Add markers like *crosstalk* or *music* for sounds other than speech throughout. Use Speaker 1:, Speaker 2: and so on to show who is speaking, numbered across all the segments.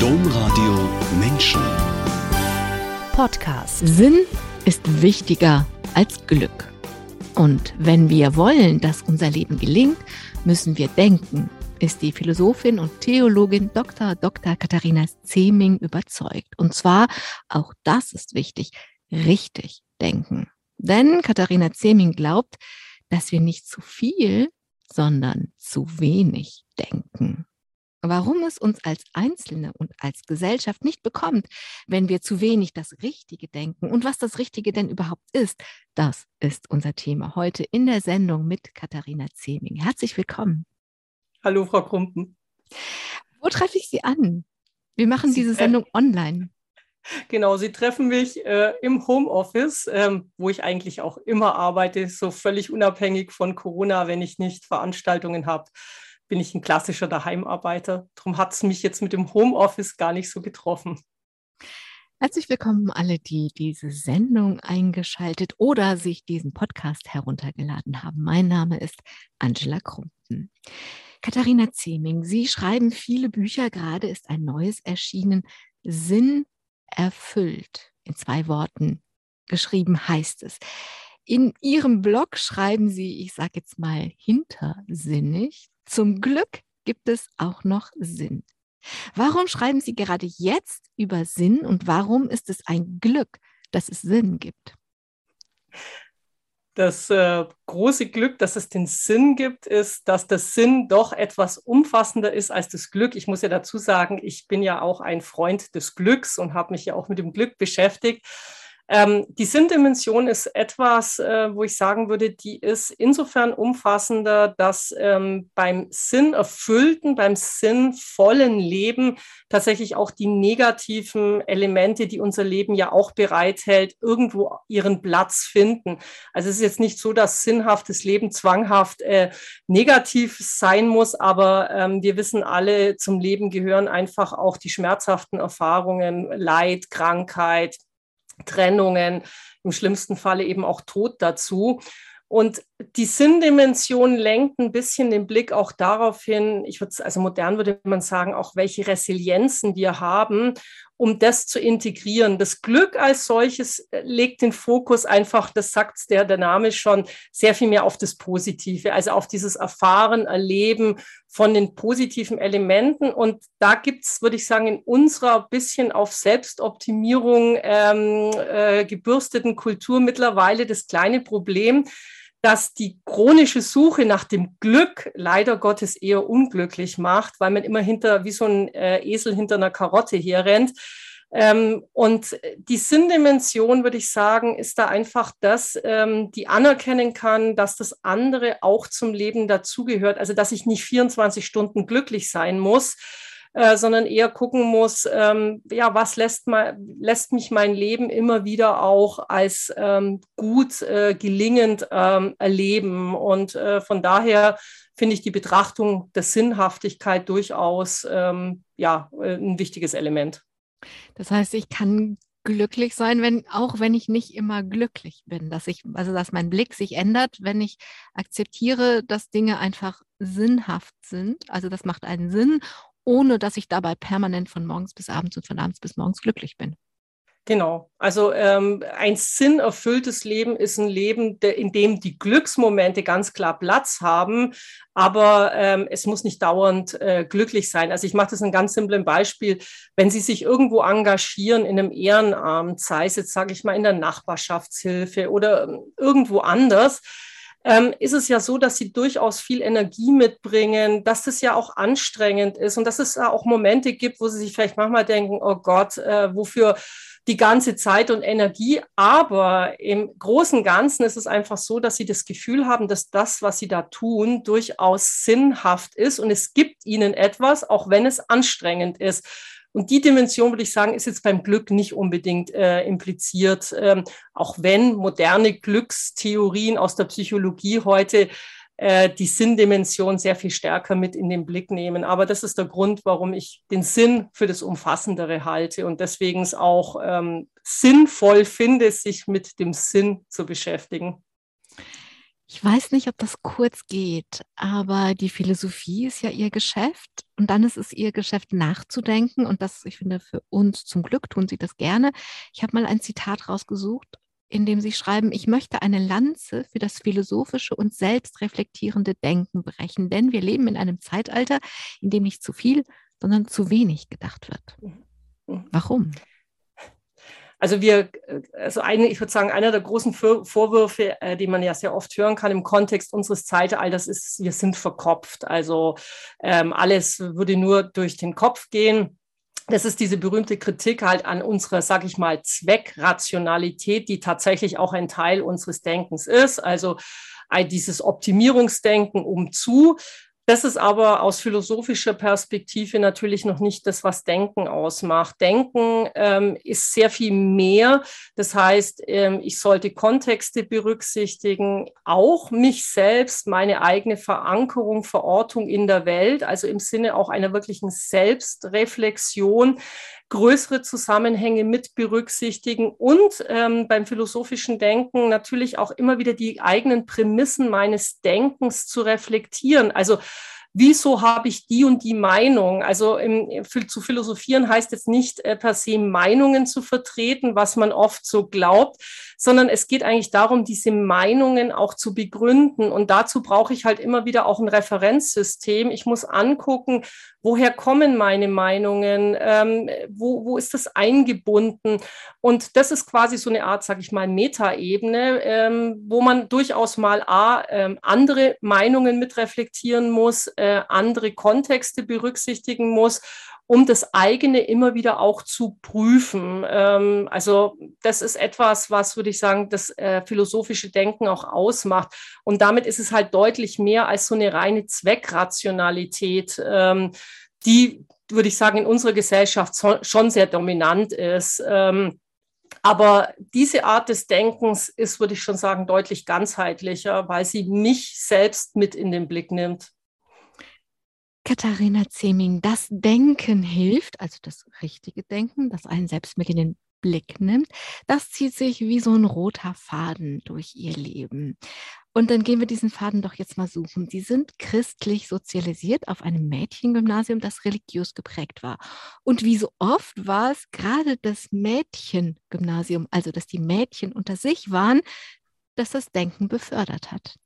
Speaker 1: Domradio Menschen.
Speaker 2: Podcast. Sinn ist wichtiger als Glück. Und wenn wir wollen, dass unser Leben gelingt, müssen wir denken, ist die Philosophin und Theologin Dr. Dr. Katharina Zeming überzeugt. Und zwar, auch das ist wichtig, richtig denken. Denn Katharina Zeming glaubt, dass wir nicht zu viel, sondern zu wenig denken. Warum es uns als Einzelne und als Gesellschaft nicht bekommt, wenn wir zu wenig das Richtige denken und was das Richtige denn überhaupt ist, das ist unser Thema heute in der Sendung mit Katharina Zeming. Herzlich willkommen.
Speaker 3: Hallo, Frau Krumpen.
Speaker 2: Wo treffe ich Sie an? Wir machen Sie diese Sendung online.
Speaker 3: Genau, Sie treffen mich äh, im Homeoffice, ähm, wo ich eigentlich auch immer arbeite, so völlig unabhängig von Corona, wenn ich nicht Veranstaltungen habe bin ich ein klassischer Daheimarbeiter. Darum hat es mich jetzt mit dem Homeoffice gar nicht so getroffen.
Speaker 2: Herzlich willkommen alle, die diese Sendung eingeschaltet oder sich diesen Podcast heruntergeladen haben. Mein Name ist Angela Krumpen. Katharina Zeming, Sie schreiben viele Bücher, gerade ist ein neues erschienen, Sinn erfüllt. In zwei Worten geschrieben heißt es. In Ihrem Blog schreiben Sie, ich sage jetzt mal hintersinnig, zum Glück gibt es auch noch Sinn. Warum schreiben Sie gerade jetzt über Sinn und warum ist es ein Glück, dass es Sinn gibt?
Speaker 3: Das äh, große Glück, dass es den Sinn gibt, ist, dass der Sinn doch etwas umfassender ist als das Glück. Ich muss ja dazu sagen, ich bin ja auch ein Freund des Glücks und habe mich ja auch mit dem Glück beschäftigt. Ähm, die Sinndimension ist etwas, äh, wo ich sagen würde, die ist insofern umfassender, dass ähm, beim sinnerfüllten, beim sinnvollen Leben tatsächlich auch die negativen Elemente, die unser Leben ja auch bereithält, irgendwo ihren Platz finden. Also es ist jetzt nicht so, dass sinnhaftes Leben zwanghaft äh, negativ sein muss, aber ähm, wir wissen alle, zum Leben gehören einfach auch die schmerzhaften Erfahrungen, Leid, Krankheit, Trennungen, im schlimmsten Falle eben auch Tod dazu. Und die Sinndimension lenkt ein bisschen den Blick auch darauf hin, ich würde, also modern würde man sagen, auch welche Resilienzen wir haben um das zu integrieren. Das Glück als solches äh, legt den Fokus einfach, das sagt der, der Name schon, sehr viel mehr auf das Positive, also auf dieses Erfahren, Erleben von den positiven Elementen. Und da gibt's, würde ich sagen, in unserer bisschen auf Selbstoptimierung ähm, äh, gebürsteten Kultur mittlerweile das kleine Problem, dass die chronische Suche nach dem Glück leider Gottes eher unglücklich macht, weil man immer hinter, wie so ein äh, Esel hinter einer Karotte herrennt. Ähm, und die Sinndimension, würde ich sagen, ist da einfach das, ähm, die anerkennen kann, dass das andere auch zum Leben dazugehört. Also, dass ich nicht 24 Stunden glücklich sein muss, äh, sondern eher gucken muss, ähm, ja, was lässt, mal, lässt mich mein Leben immer wieder auch als ähm, gut, äh, gelingend ähm, erleben. Und äh, von daher finde ich die Betrachtung der Sinnhaftigkeit durchaus ähm, ja, äh, ein wichtiges Element.
Speaker 2: Das heißt, ich kann glücklich sein, wenn auch wenn ich nicht immer glücklich bin, dass ich also dass mein Blick sich ändert, wenn ich akzeptiere, dass Dinge einfach sinnhaft sind. Also das macht einen Sinn ohne dass ich dabei permanent von morgens bis abends und von abends bis morgens glücklich bin.
Speaker 3: Genau. Also ähm, ein sinnerfülltes Leben ist ein Leben, de, in dem die Glücksmomente ganz klar Platz haben, aber ähm, es muss nicht dauernd äh, glücklich sein. Also ich mache das ein ganz simples Beispiel. Wenn Sie sich irgendwo engagieren in einem Ehrenamt, sei es jetzt, sage ich mal, in der Nachbarschaftshilfe oder ähm, irgendwo anders, ähm, ist es ja so, dass sie durchaus viel Energie mitbringen, dass das ja auch anstrengend ist und dass es auch Momente gibt, wo sie sich vielleicht manchmal denken, oh Gott, äh, wofür die ganze Zeit und Energie. Aber im Großen Ganzen ist es einfach so, dass sie das Gefühl haben, dass das, was sie da tun, durchaus sinnhaft ist und es gibt ihnen etwas, auch wenn es anstrengend ist. Und die Dimension, würde ich sagen, ist jetzt beim Glück nicht unbedingt äh, impliziert, ähm, auch wenn moderne Glückstheorien aus der Psychologie heute äh, die Sinndimension sehr viel stärker mit in den Blick nehmen. Aber das ist der Grund, warum ich den Sinn für das Umfassendere halte und deswegen es auch ähm, sinnvoll finde, sich mit dem Sinn zu beschäftigen.
Speaker 2: Ich weiß nicht, ob das kurz geht, aber die Philosophie ist ja ihr Geschäft und dann ist es ihr Geschäft nachzudenken und das, ich finde, für uns zum Glück tun sie das gerne. Ich habe mal ein Zitat rausgesucht, in dem sie schreiben, ich möchte eine Lanze für das philosophische und selbstreflektierende Denken brechen, denn wir leben in einem Zeitalter, in dem nicht zu viel, sondern zu wenig gedacht wird. Mhm. Mhm. Warum?
Speaker 3: Also wir, also eine, ich würde sagen, einer der großen Vorwürfe, äh, die man ja sehr oft hören kann im Kontext unseres Zeitalters, ist, wir sind verkopft. Also ähm, alles würde nur durch den Kopf gehen. Das ist diese berühmte Kritik halt an unserer, sag ich mal, Zweckrationalität, die tatsächlich auch ein Teil unseres Denkens ist. Also dieses Optimierungsdenken um zu. Das ist aber aus philosophischer Perspektive natürlich noch nicht das, was Denken ausmacht. Denken ähm, ist sehr viel mehr. Das heißt, ähm, ich sollte Kontexte berücksichtigen, auch mich selbst, meine eigene Verankerung, Verortung in der Welt, also im Sinne auch einer wirklichen Selbstreflexion größere Zusammenhänge mit berücksichtigen und ähm, beim philosophischen Denken natürlich auch immer wieder die eigenen Prämissen meines Denkens zu reflektieren. Also wieso habe ich die und die Meinung? Also im, zu philosophieren heißt jetzt nicht äh, per se Meinungen zu vertreten, was man oft so glaubt, sondern es geht eigentlich darum, diese Meinungen auch zu begründen. Und dazu brauche ich halt immer wieder auch ein Referenzsystem. Ich muss angucken, woher kommen meine Meinungen, ähm, wo, wo ist das eingebunden. Und das ist quasi so eine Art, sage ich mal, Metaebene, ähm, wo man durchaus mal A, ähm, andere Meinungen mit reflektieren muss, andere Kontexte berücksichtigen muss um das eigene immer wieder auch zu prüfen. Ähm, also das ist etwas, was, würde ich sagen, das äh, philosophische Denken auch ausmacht. Und damit ist es halt deutlich mehr als so eine reine Zweckrationalität, ähm, die, würde ich sagen, in unserer Gesellschaft schon sehr dominant ist. Ähm, aber diese Art des Denkens ist, würde ich schon sagen, deutlich ganzheitlicher, weil sie mich selbst mit in den Blick nimmt.
Speaker 2: Katharina Zeming, das Denken hilft, also das richtige Denken, das einen selbst mit in den Blick nimmt, das zieht sich wie so ein roter Faden durch ihr Leben. Und dann gehen wir diesen Faden doch jetzt mal suchen. Sie sind christlich sozialisiert auf einem Mädchengymnasium, das religiös geprägt war. Und wie so oft war es gerade das Mädchengymnasium, also dass die Mädchen unter sich waren, das das Denken befördert hat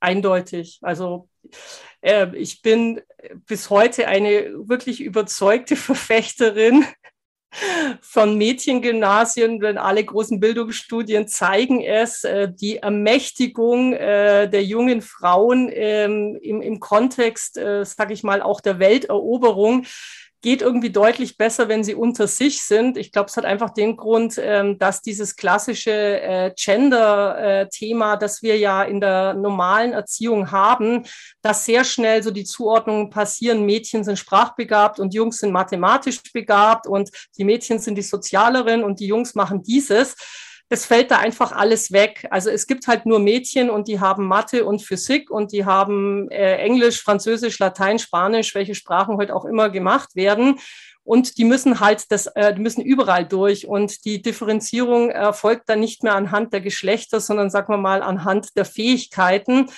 Speaker 3: eindeutig. Also äh, ich bin bis heute eine wirklich überzeugte *laughs* Verfechterin von Mädchengymnasien, denn alle großen Bildungsstudien zeigen es, äh, die Ermächtigung äh, der jungen Frauen ähm, im, im Kontext, äh, sage ich mal, auch der Welteroberung geht irgendwie deutlich besser, wenn sie unter sich sind. Ich glaube, es hat einfach den Grund, ähm, dass dieses klassische äh, Gender-Thema, äh, das wir ja in der normalen Erziehung haben, dass sehr schnell so die Zuordnungen passieren. Mädchen sind sprachbegabt und Jungs sind mathematisch begabt und die Mädchen sind die Sozialeren und die Jungs machen dieses das fällt da einfach alles weg. Also es gibt halt nur Mädchen und die haben Mathe und Physik und die haben äh, Englisch, Französisch, Latein, Spanisch, welche Sprachen heute auch immer gemacht werden. Und die müssen halt das, äh, die müssen überall durch. Und die Differenzierung erfolgt dann nicht mehr anhand der Geschlechter, sondern sagen wir mal anhand der Fähigkeiten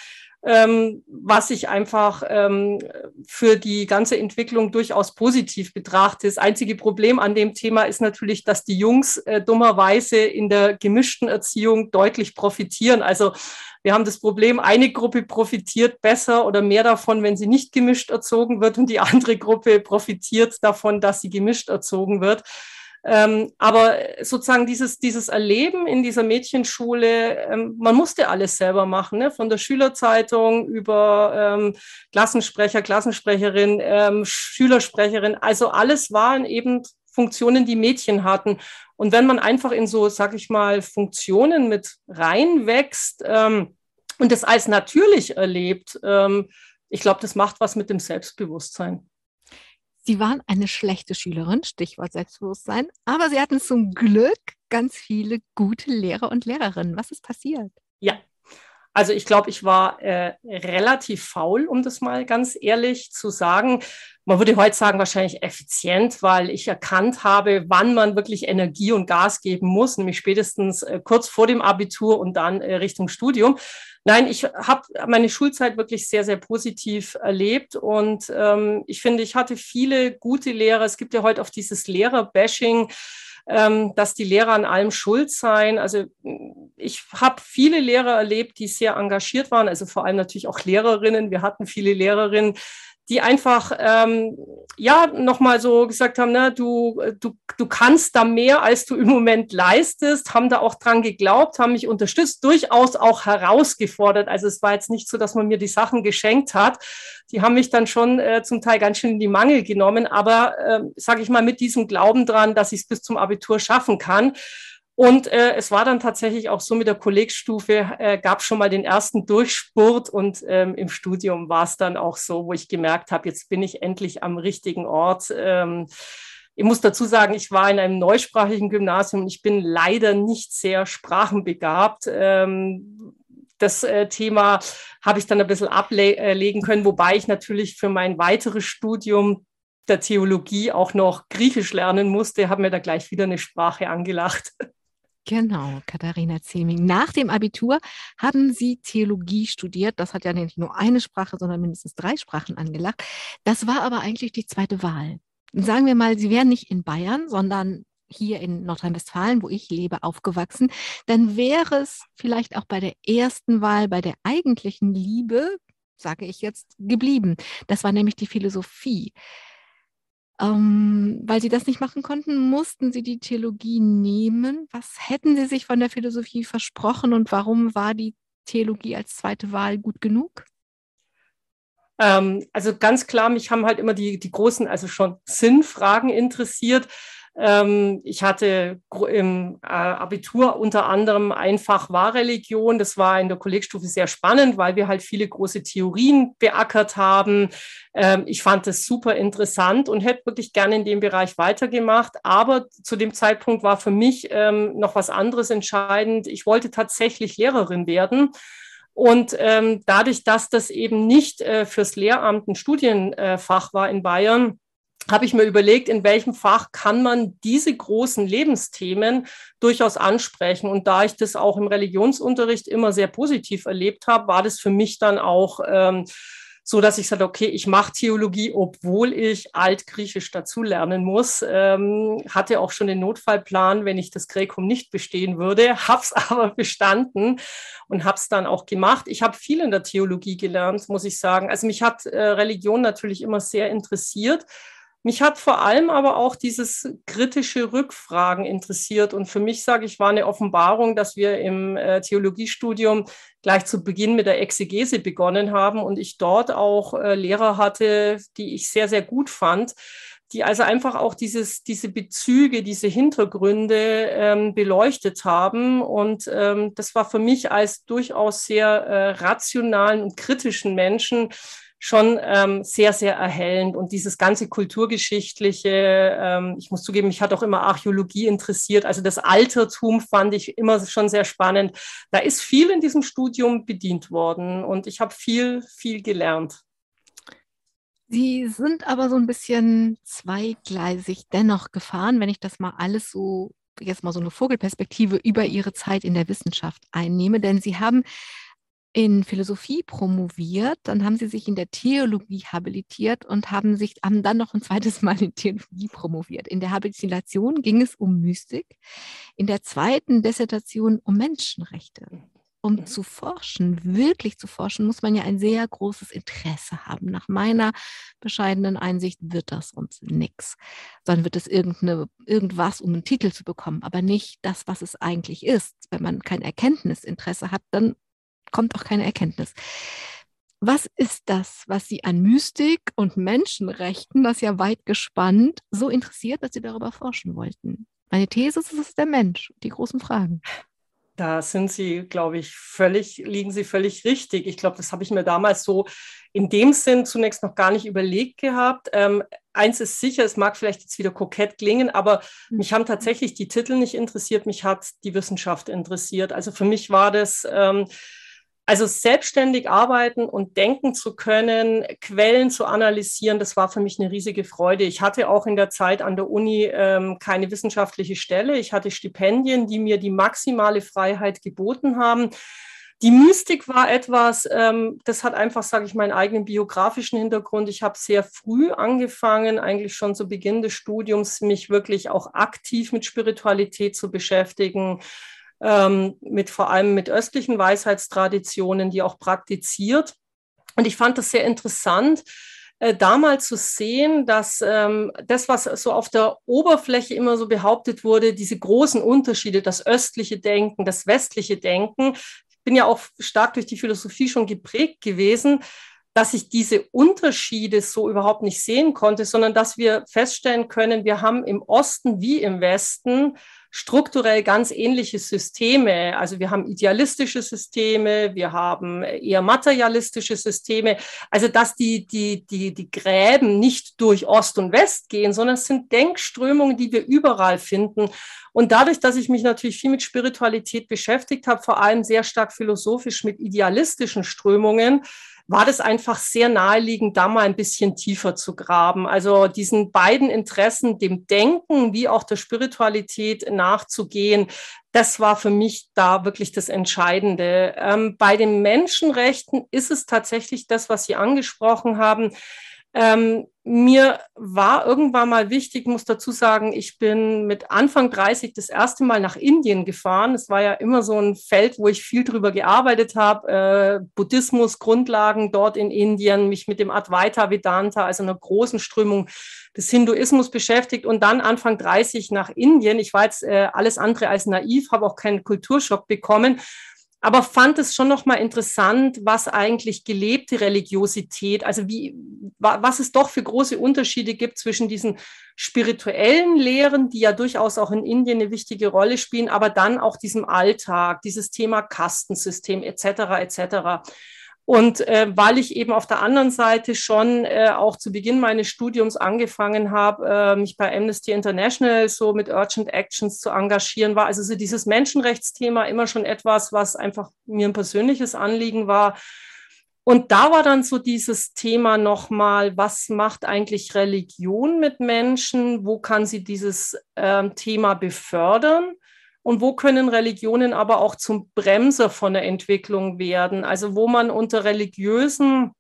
Speaker 3: ähm, was ich einfach ähm, für die ganze Entwicklung durchaus positiv betrachte. Das einzige Problem an dem Thema ist natürlich, dass die Jungs äh, dummerweise in der gemischten Erziehung deutlich profitieren. Also wir haben das Problem, eine Gruppe profitiert besser oder mehr davon, wenn sie nicht gemischt erzogen wird und die *laughs* andere Gruppe profitiert davon, dass sie gemischt erzogen wird. Ähm, aber sozusagen dieses, dieses Erleben in dieser Mädchenschule, ähm, man musste alles selber machen, ne? von der Schülerzeitung über ähm, Klassensprecher, Klassensprecherin, ähm, Schülersprecherin. Also alles waren eben Funktionen, die Mädchen hatten. Und wenn man einfach in so, sag ich mal, Funktionen mit reinwächst ähm, und das als natürlich erlebt, ähm, ich glaube, das macht was mit dem Selbstbewusstsein.
Speaker 2: Sie waren eine schlechte Schülerin, Stichwort Selbstbewusstsein, aber Sie hatten zum Glück ganz viele gute Lehrer und Lehrerinnen. Was ist passiert?
Speaker 3: Ja, Also ich glaube, ich war äh, relativ faul, um das mal ganz ehrlich zu sagen. Man würde heute sagen, wahrscheinlich effizient, weil ich erkannt habe, wann man wirklich Energie und Gas geben muss, nämlich spätestens äh, kurz vor dem Abitur und dann äh, Richtung Studium. Nein, ich habe meine Schulzeit wirklich sehr, sehr positiv erlebt und ähm, ich finde, ich hatte viele gute Lehrer. Es gibt ja heute auch dieses Lehrer-Bashing ähm, dass die Lehrer an allem schuld seien. Also ich habe viele Lehrer erlebt, die sehr engagiert waren, also vor allem natürlich auch Lehrerinnen. Wir hatten viele Lehrerinnen, die einfach ähm, ja nochmal so gesagt haben, ne, du, du, du kannst da mehr, als du im Moment leistest, haben da auch dran geglaubt, haben mich unterstützt, durchaus auch herausgefordert. Also es war jetzt nicht so, dass man mir die Sachen geschenkt hat. Die haben mich dann schon äh, zum Teil ganz schön in die Mangel genommen, aber äh, sage ich mal mit diesem Glauben dran, dass ich es bis zum Abitur schaffen kann. Und äh, es war dann tatsächlich auch so mit der Kollegstufe, äh, gab schon mal den ersten Durchspurt und ähm, im Studium war es dann auch so, wo ich gemerkt habe, jetzt bin ich endlich am richtigen Ort. Ähm, ich muss dazu sagen, ich war in einem neusprachigen Gymnasium und ich bin leider nicht sehr sprachenbegabt. Ähm, das äh, Thema habe ich dann ein bisschen ablegen können, wobei ich natürlich für mein weiteres Studium der Theologie auch noch Griechisch lernen musste, habe mir da gleich wieder eine Sprache angelacht. *laughs*
Speaker 2: Genau, Katharina Zeming. Nach dem Abitur haben Sie Theologie studiert. Das hat ja nicht nur eine Sprache, sondern mindestens drei Sprachen angelacht. Das war aber eigentlich die zweite Wahl. Sagen wir mal, Sie wären nicht in Bayern, sondern hier in Nordrhein-Westfalen, wo ich lebe, aufgewachsen, dann wäre es vielleicht auch bei der ersten Wahl, bei der eigentlichen Liebe, sage ich jetzt, geblieben. Das war nämlich die Philosophie. Ähm, weil sie das nicht machen konnten, mussten sie die Theologie nehmen. Was hätten sie sich von der Philosophie versprochen und warum war die Theologie als zweite Wahl gut genug?
Speaker 3: Ähm, also ganz klar, mich haben halt immer die, die großen, also schon Sinnfragen interessiert. Ähm, ich hatte im äh, Abitur unter anderem einfach Wahrreligion. Das war in der Kollegstufe sehr spannend, weil wir halt viele große Theorien beackert haben. Ähm, ich fand das super interessant und hätte wirklich gerne in dem Bereich weitergemacht. Aber zu dem Zeitpunkt war für mich ähm, noch was anderes entscheidend. Ich wollte tatsächlich Lehrerin werden. Und ähm, dadurch, dass das eben nicht äh, fürs Lehramt ein Studienfach war in Bayern, habe ich mir überlegt, in welchem Fach kann man diese großen Lebensthemen durchaus ansprechen. Und da ich das auch im Religionsunterricht immer sehr positiv erlebt habe, war das für mich dann auch ähm, so, dass ich sagte, okay, ich mache Theologie, obwohl ich Altgriechisch dazulernen muss. Ähm, hatte auch schon den Notfallplan, wenn ich das Gräkum nicht bestehen würde, *laughs* hab's aber bestanden und hab's dann auch gemacht. Ich habe viel in der Theologie gelernt, muss ich sagen. Also mich hat äh, Religion natürlich immer sehr interessiert. Mich hat vor allem aber auch dieses kritische Rückfragen interessiert. Und für mich, sage ich, war eine Offenbarung, dass wir im äh, Theologiestudium gleich zu Beginn mit der Exegese begonnen haben und ich dort auch äh, Lehrer hatte, die ich sehr, sehr gut fand, die also einfach auch dieses, diese Bezüge, diese Hintergründe ähm, beleuchtet haben. Und ähm, das war für mich als durchaus sehr äh, rationalen und kritischen Menschen schon ähm, sehr, sehr erhellend. Und dieses ganze kulturgeschichtliche, ähm, ich muss zugeben, mich hat auch immer Archäologie interessiert. Also das Altertum fand ich immer schon sehr spannend. Da ist viel in diesem Studium bedient worden und ich habe viel, viel gelernt.
Speaker 2: Sie sind aber so ein bisschen zweigleisig dennoch gefahren, wenn ich das mal alles so jetzt mal so eine Vogelperspektive über Ihre Zeit in der Wissenschaft einnehme, denn Sie haben in Philosophie promoviert, dann haben sie sich in der Theologie habilitiert und haben sich haben dann noch ein zweites Mal in Theologie promoviert. In der Habilitation ging es um Mystik, in der zweiten Dissertation um Menschenrechte. Um mhm. zu forschen, wirklich zu forschen, muss man ja ein sehr großes Interesse haben. Nach meiner bescheidenen Einsicht wird das uns nichts, sondern wird es irgendeine, irgendwas, um einen Titel zu bekommen, aber nicht das, was es eigentlich ist. Wenn man kein Erkenntnisinteresse hat, dann kommt auch keine Erkenntnis. Was ist das, was Sie an Mystik und Menschenrechten, das ja weit gespannt, so interessiert, dass Sie darüber forschen wollten? Meine These ist, es ist der Mensch, die großen Fragen.
Speaker 3: Da sind Sie, glaube ich, völlig, liegen Sie völlig richtig. Ich glaube, das habe ich mir damals so in dem Sinn zunächst noch gar nicht überlegt gehabt. Ähm, eins ist sicher, es mag vielleicht jetzt wieder kokett klingen, aber mhm. mich haben tatsächlich die Titel nicht interessiert, mich hat die Wissenschaft interessiert. Also für mich war das. Ähm, Also selbstständig arbeiten und denken zu können, Quellen zu analysieren, das war für mich eine riesige Freude. Ich hatte auch in der Zeit an der Uni ähm, keine wissenschaftliche Stelle. Ich hatte Stipendien, die mir die maximale Freiheit geboten haben. Die Mystik war etwas, ähm, das hat einfach, sage ich, meinen eigenen biografischen Hintergrund. Ich habe sehr früh angefangen, eigentlich schon zu Beginn des Studiums, mich wirklich auch aktiv mit Spiritualität zu beschäftigen ähm, mit vor allem mit östlichen Weisheitstraditionen, die auch praktiziert. Und ich fand das sehr interessant, äh, da mal zu sehen, dass ähm, das, was so auf der Oberfläche immer so behauptet wurde, diese großen Unterschiede, das östliche Denken, das westliche Denken, ich bin ja auch stark durch die Philosophie schon geprägt gewesen, dass ich diese Unterschiede so überhaupt nicht sehen konnte, sondern dass wir feststellen können, wir haben im Osten wie im Westen strukturell ganz ähnliche Systeme. Also wir haben idealistische Systeme, wir haben eher materialistische Systeme. Also dass die, die, die, die Gräben nicht durch Ost und West gehen, sondern es sind Denkströmungen, die wir überall finden. Und dadurch, dass ich mich natürlich viel mit Spiritualität beschäftigt habe, vor allem sehr stark philosophisch mit idealistischen Strömungen, war das einfach sehr naheliegend, da mal ein bisschen tiefer zu graben. Also diesen beiden Interessen, dem Denken wie auch der Spiritualität nachzugehen, das war für mich da wirklich das Entscheidende. Ähm, bei den Menschenrechten ist es tatsächlich das, was Sie angesprochen haben. Ähm, mir war irgendwann mal wichtig, muss dazu sagen, ich bin mit Anfang 30 das erste Mal nach Indien gefahren. Es war ja immer so ein Feld, wo ich viel drüber gearbeitet habe. Äh, Buddhismus, Grundlagen dort in Indien, mich mit dem Advaita Vedanta, also einer großen Strömung des Hinduismus beschäftigt und dann Anfang 30 nach Indien. Ich war jetzt äh, alles andere als naiv, habe auch keinen Kulturschock bekommen aber fand es schon noch mal interessant, was eigentlich gelebte Religiosität, also wie, was es doch für große Unterschiede gibt zwischen diesen spirituellen Lehren, die ja durchaus auch in Indien eine wichtige Rolle spielen, aber dann auch diesem Alltag, dieses Thema Kastensystem etc. etc. Und äh, weil ich eben auf der anderen Seite schon äh, auch zu Beginn meines Studiums angefangen habe, äh, mich bei Amnesty International so mit Urgent Actions zu engagieren, war also so dieses Menschenrechtsthema immer schon etwas, was einfach mir ein persönliches Anliegen war. Und da war dann so dieses Thema nochmal, was macht eigentlich Religion mit Menschen? Wo kann sie dieses ähm, Thema befördern? Und wo können Religionen aber auch zum Bremser von der Entwicklung werden. Also wo man unter religiösen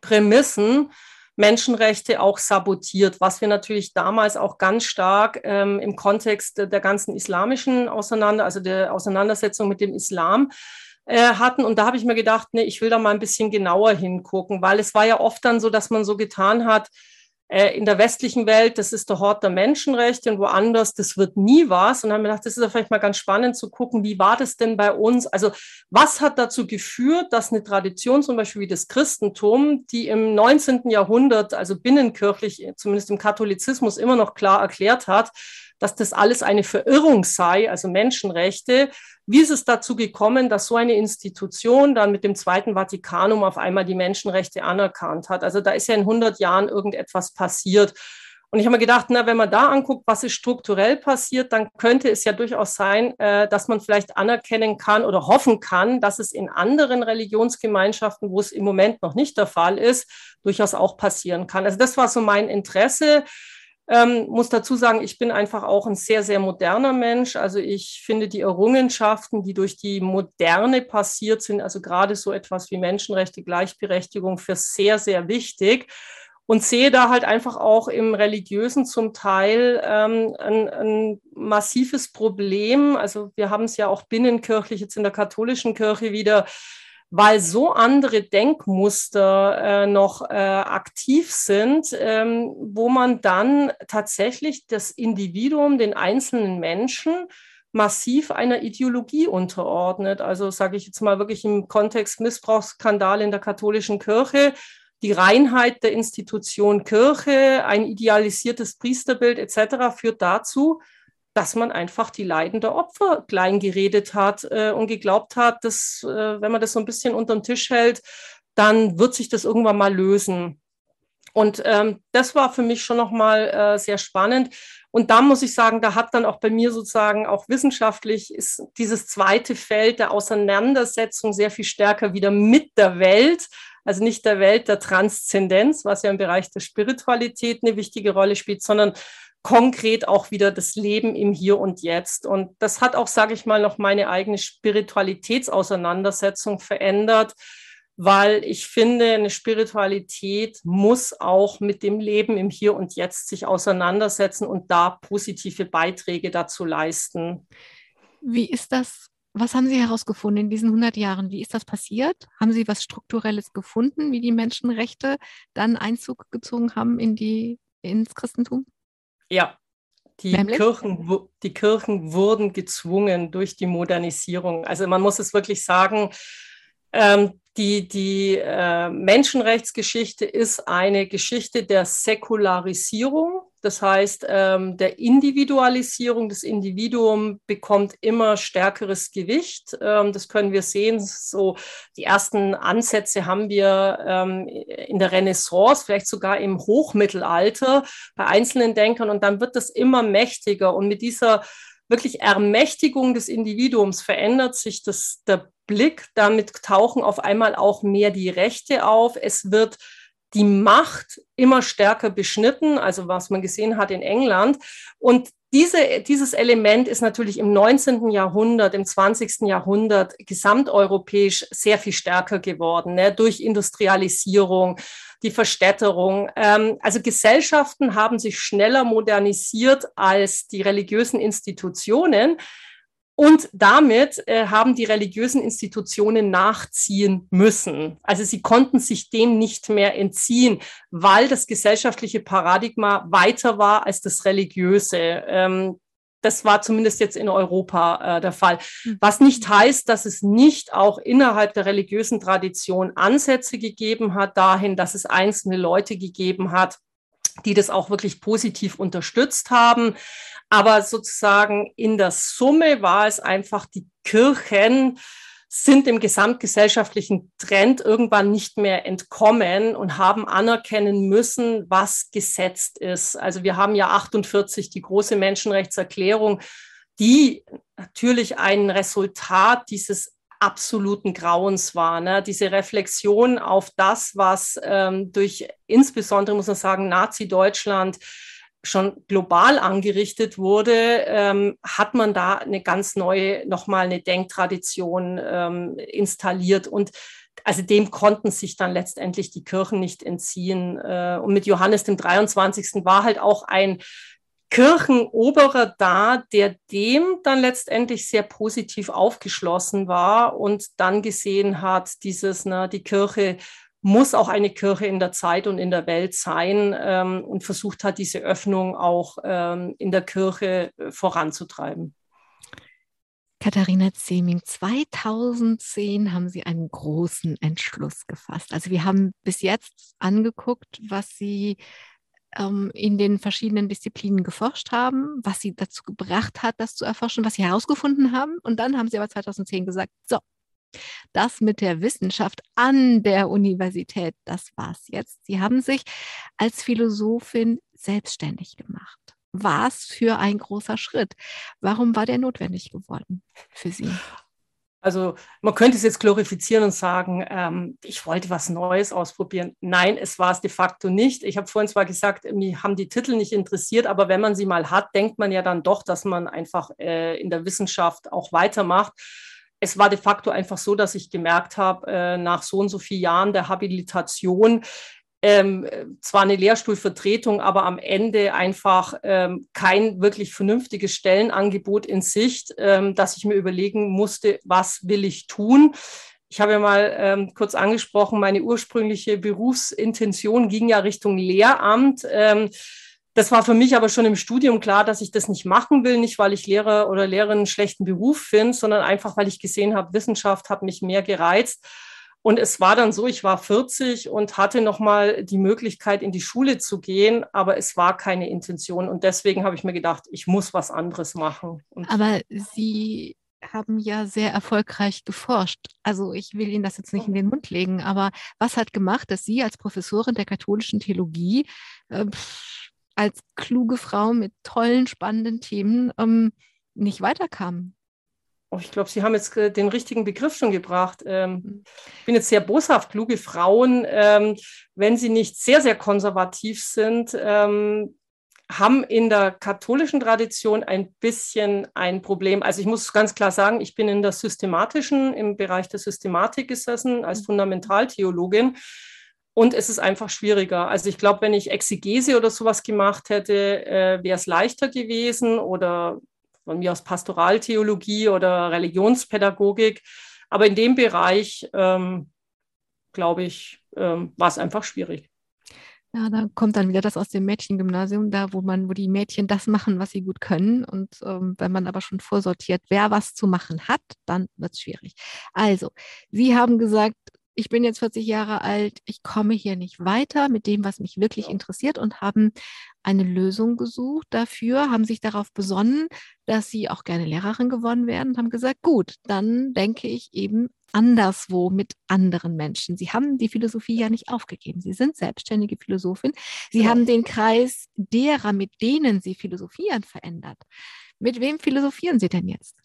Speaker 3: Prämissen Menschenrechte auch sabotiert, was wir natürlich damals auch ganz stark ähm, im Kontext der ganzen islamischen Auseinander, also der Auseinandersetzung mit dem Islam äh, hatten. Und da habe ich mir gedacht, nee, ich will da mal ein bisschen genauer hingucken, weil es war ja oft dann so, dass man so getan hat, in der westlichen Welt, das ist der Hort der Menschenrechte und woanders, das wird nie was. Und haben wir gedacht, das ist ja vielleicht mal ganz spannend zu gucken, wie war das denn bei uns? Also was hat dazu geführt, dass eine Tradition zum Beispiel wie das Christentum, die im 19. Jahrhundert, also binnenkirchlich, zumindest im Katholizismus, immer noch klar erklärt hat, dass das alles eine Verirrung sei, also Menschenrechte. Wie ist es dazu gekommen, dass so eine Institution dann mit dem Zweiten Vatikanum auf einmal die Menschenrechte anerkannt hat? Also da ist ja in 100 Jahren irgendetwas passiert. Und ich habe mir gedacht, na, wenn man da anguckt, was ist strukturell passiert, dann könnte es ja durchaus sein, äh, dass man vielleicht anerkennen kann oder hoffen kann, dass es in anderen Religionsgemeinschaften, wo es im Moment noch nicht der Fall ist, durchaus auch passieren kann. Also das war so mein Interesse. Ähm, muss dazu sagen, ich bin einfach auch ein sehr, sehr moderner Mensch. Also ich finde die Errungenschaften, die durch die Moderne passiert sind, also gerade so etwas wie Menschenrechte, Gleichberechtigung, für sehr, sehr wichtig und sehe da halt einfach auch im religiösen zum Teil ähm, ein, ein massives Problem. Also wir haben es ja auch binnenkirchlich jetzt in der katholischen Kirche wieder weil so andere Denkmuster äh, noch äh, aktiv sind, ähm, wo man dann tatsächlich das Individuum, den einzelnen Menschen, massiv einer Ideologie unterordnet. Also sage ich jetzt mal wirklich im Kontext Missbrauchsskandal in der katholischen Kirche, die Reinheit der Institution Kirche, ein idealisiertes Priesterbild etc. führt dazu, dass man einfach die Leiden der Opfer klein geredet hat äh, und geglaubt hat, dass, äh, wenn man das so ein bisschen unterm Tisch hält, dann wird sich das irgendwann mal lösen. Und ähm, das war für mich schon nochmal äh, sehr spannend. Und da muss ich sagen, da hat dann auch bei mir sozusagen auch wissenschaftlich ist dieses zweite Feld der Auseinandersetzung sehr viel stärker wieder mit der Welt, also nicht der Welt der Transzendenz, was ja im Bereich der Spiritualität eine wichtige Rolle spielt, sondern konkret auch wieder das Leben im Hier und Jetzt. Und das hat auch, sage ich mal, noch meine eigene Spiritualitätsauseinandersetzung verändert weil ich finde, eine Spiritualität muss auch mit dem Leben im Hier und Jetzt sich auseinandersetzen und da positive Beiträge dazu leisten.
Speaker 2: Wie ist das? Was haben Sie herausgefunden in diesen 100 Jahren? Wie ist das passiert? Haben Sie was Strukturelles gefunden, wie die Menschenrechte dann Einzug gezogen haben in die, ins Christentum?
Speaker 3: Ja, die Kirchen, die Kirchen wurden gezwungen durch die Modernisierung. Also man muss es wirklich sagen, ähm, die, die äh, Menschenrechtsgeschichte ist eine Geschichte der Säkularisierung, das heißt ähm, der Individualisierung. Das Individuum bekommt immer stärkeres Gewicht. Ähm, das können wir sehen. So die ersten Ansätze haben wir ähm, in der Renaissance, vielleicht sogar im Hochmittelalter bei einzelnen Denkern. Und dann wird das immer mächtiger. Und mit dieser wirklich Ermächtigung des Individuums verändert sich das, der Blick. Damit tauchen auf einmal auch mehr die Rechte auf. Es wird die Macht immer stärker beschnitten, also was man gesehen hat in England. Und diese, dieses Element ist natürlich im 19. Jahrhundert, im 20. Jahrhundert gesamteuropäisch sehr viel stärker geworden, ne, durch Industrialisierung, die Verstädterung. Ähm, also Gesellschaften haben sich schneller modernisiert als die religiösen Institutionen. Und damit äh, haben die religiösen Institutionen nachziehen müssen. Also sie konnten sich dem nicht mehr entziehen, weil das gesellschaftliche Paradigma weiter war als das religiöse. Ähm, das war zumindest jetzt in Europa äh, der Fall. Hm. Was nicht heißt, dass es nicht auch innerhalb der religiösen Tradition Ansätze gegeben hat, dahin, dass es einzelne Leute gegeben hat, die das auch wirklich positiv unterstützt haben. Aber sozusagen in der Summe war es einfach, die Kirchen sind dem gesamtgesellschaftlichen Trend irgendwann nicht mehr entkommen und haben anerkennen müssen, was gesetzt ist. Also wir haben ja 48 die große Menschenrechtserklärung, die natürlich ein Resultat dieses absoluten Grauens war. Ne? Diese Reflexion auf das, was ähm, durch insbesondere, muss man sagen, Nazi-Deutschland schon global angerichtet wurde, ähm, hat man da eine ganz neue, nochmal eine Denktradition ähm, installiert. Und also dem konnten sich dann letztendlich die Kirchen nicht entziehen. Äh, und mit Johannes dem 23. war halt auch ein Kirchenoberer da, der dem dann letztendlich sehr positiv aufgeschlossen war und dann gesehen hat, dieses, na, die Kirche muss auch eine Kirche in der Zeit und in der Welt sein ähm, und versucht hat, diese Öffnung auch ähm, in der Kirche äh, voranzutreiben.
Speaker 2: Katharina Zeming, 2010 haben Sie einen großen Entschluss gefasst. Also wir haben bis jetzt angeguckt, was Sie ähm, in den verschiedenen Disziplinen geforscht haben, was Sie dazu gebracht hat, das zu erforschen, was Sie herausgefunden haben. Und dann haben Sie aber 2010 gesagt, so, das mit der Wissenschaft an der Universität, das war's jetzt. Sie haben sich als Philosophin selbstständig gemacht. Was für ein großer Schritt. Warum war der notwendig geworden für Sie?
Speaker 3: Also man könnte es jetzt glorifizieren und sagen, ähm, ich wollte was Neues ausprobieren. Nein, es war es de facto nicht. Ich habe vorhin zwar gesagt, mich haben die Titel nicht interessiert, aber wenn man sie mal hat, denkt man ja dann doch, dass man einfach äh, in der Wissenschaft auch weitermacht es war de facto einfach so, dass ich gemerkt habe, äh, nach so und so vielen Jahren der Habilitation, ähm, zwar eine Lehrstuhlvertretung, aber am Ende einfach ähm, kein wirklich vernünftiges Stellenangebot in Sicht, ähm, dass ich mir überlegen musste, was will ich tun. Ich habe ja mal ähm, kurz angesprochen, meine ursprüngliche Berufsintention ging ja Richtung Lehramt. Ähm, das war für mich aber schon im Studium klar, dass ich das nicht machen will, nicht weil ich Lehrer oder Lehrerin einen schlechten Beruf finde, sondern einfach, weil ich gesehen habe, Wissenschaft hat mich mehr gereizt. Und es war dann so, ich war 40 und hatte nochmal die Möglichkeit, in die Schule zu gehen, aber es war keine Intention. Und deswegen habe ich mir gedacht, ich muss was anderes machen. Und
Speaker 2: aber Sie haben ja sehr erfolgreich geforscht. Also ich will Ihnen das jetzt nicht in den Mund legen, aber was hat gemacht, dass Sie als Professorin der katholischen Theologie äh, als kluge Frau mit tollen, spannenden Themen ähm, nicht weiterkamen?
Speaker 3: Oh, ich glaube, Sie haben jetzt den richtigen Begriff schon gebracht. Ähm, mhm. ich bin jetzt sehr boshaft. Kluge Frauen, ähm, wenn sie nicht sehr, sehr konservativ sind, ähm, haben in der katholischen Tradition ein bisschen ein Problem. Also ich muss ganz klar sagen, ich bin in der systematischen, im Bereich der Systematik gesessen als mhm. Fundamentaltheologin. Und es ist einfach schwieriger. Also ich glaube, wenn ich Exegese oder sowas gemacht hätte, äh, wäre es leichter gewesen oder von mir aus Pastoraltheologie oder Religionspädagogik. Aber in dem Bereich, ähm, glaube ich, ähm, war es einfach schwierig.
Speaker 2: Ja, da kommt dann wieder das aus dem Mädchengymnasium, da wo man, wo die Mädchen das machen, was sie gut können. Und ähm, wenn man aber schon vorsortiert, wer was zu machen hat, dann wird es schwierig. Also, Sie haben gesagt, ich bin jetzt 40 Jahre alt, ich komme hier nicht weiter mit dem, was mich wirklich interessiert und haben eine Lösung gesucht dafür, haben sich darauf besonnen, dass sie auch gerne Lehrerin geworden werden und haben gesagt, gut, dann denke ich eben anderswo mit anderen Menschen. Sie haben die Philosophie ja nicht aufgegeben. Sie sind selbstständige Philosophin. Sie ja. Genau. haben den Kreis derer, mit denen Sie philosophieren, verändert. Mit wem philosophieren Sie denn jetzt?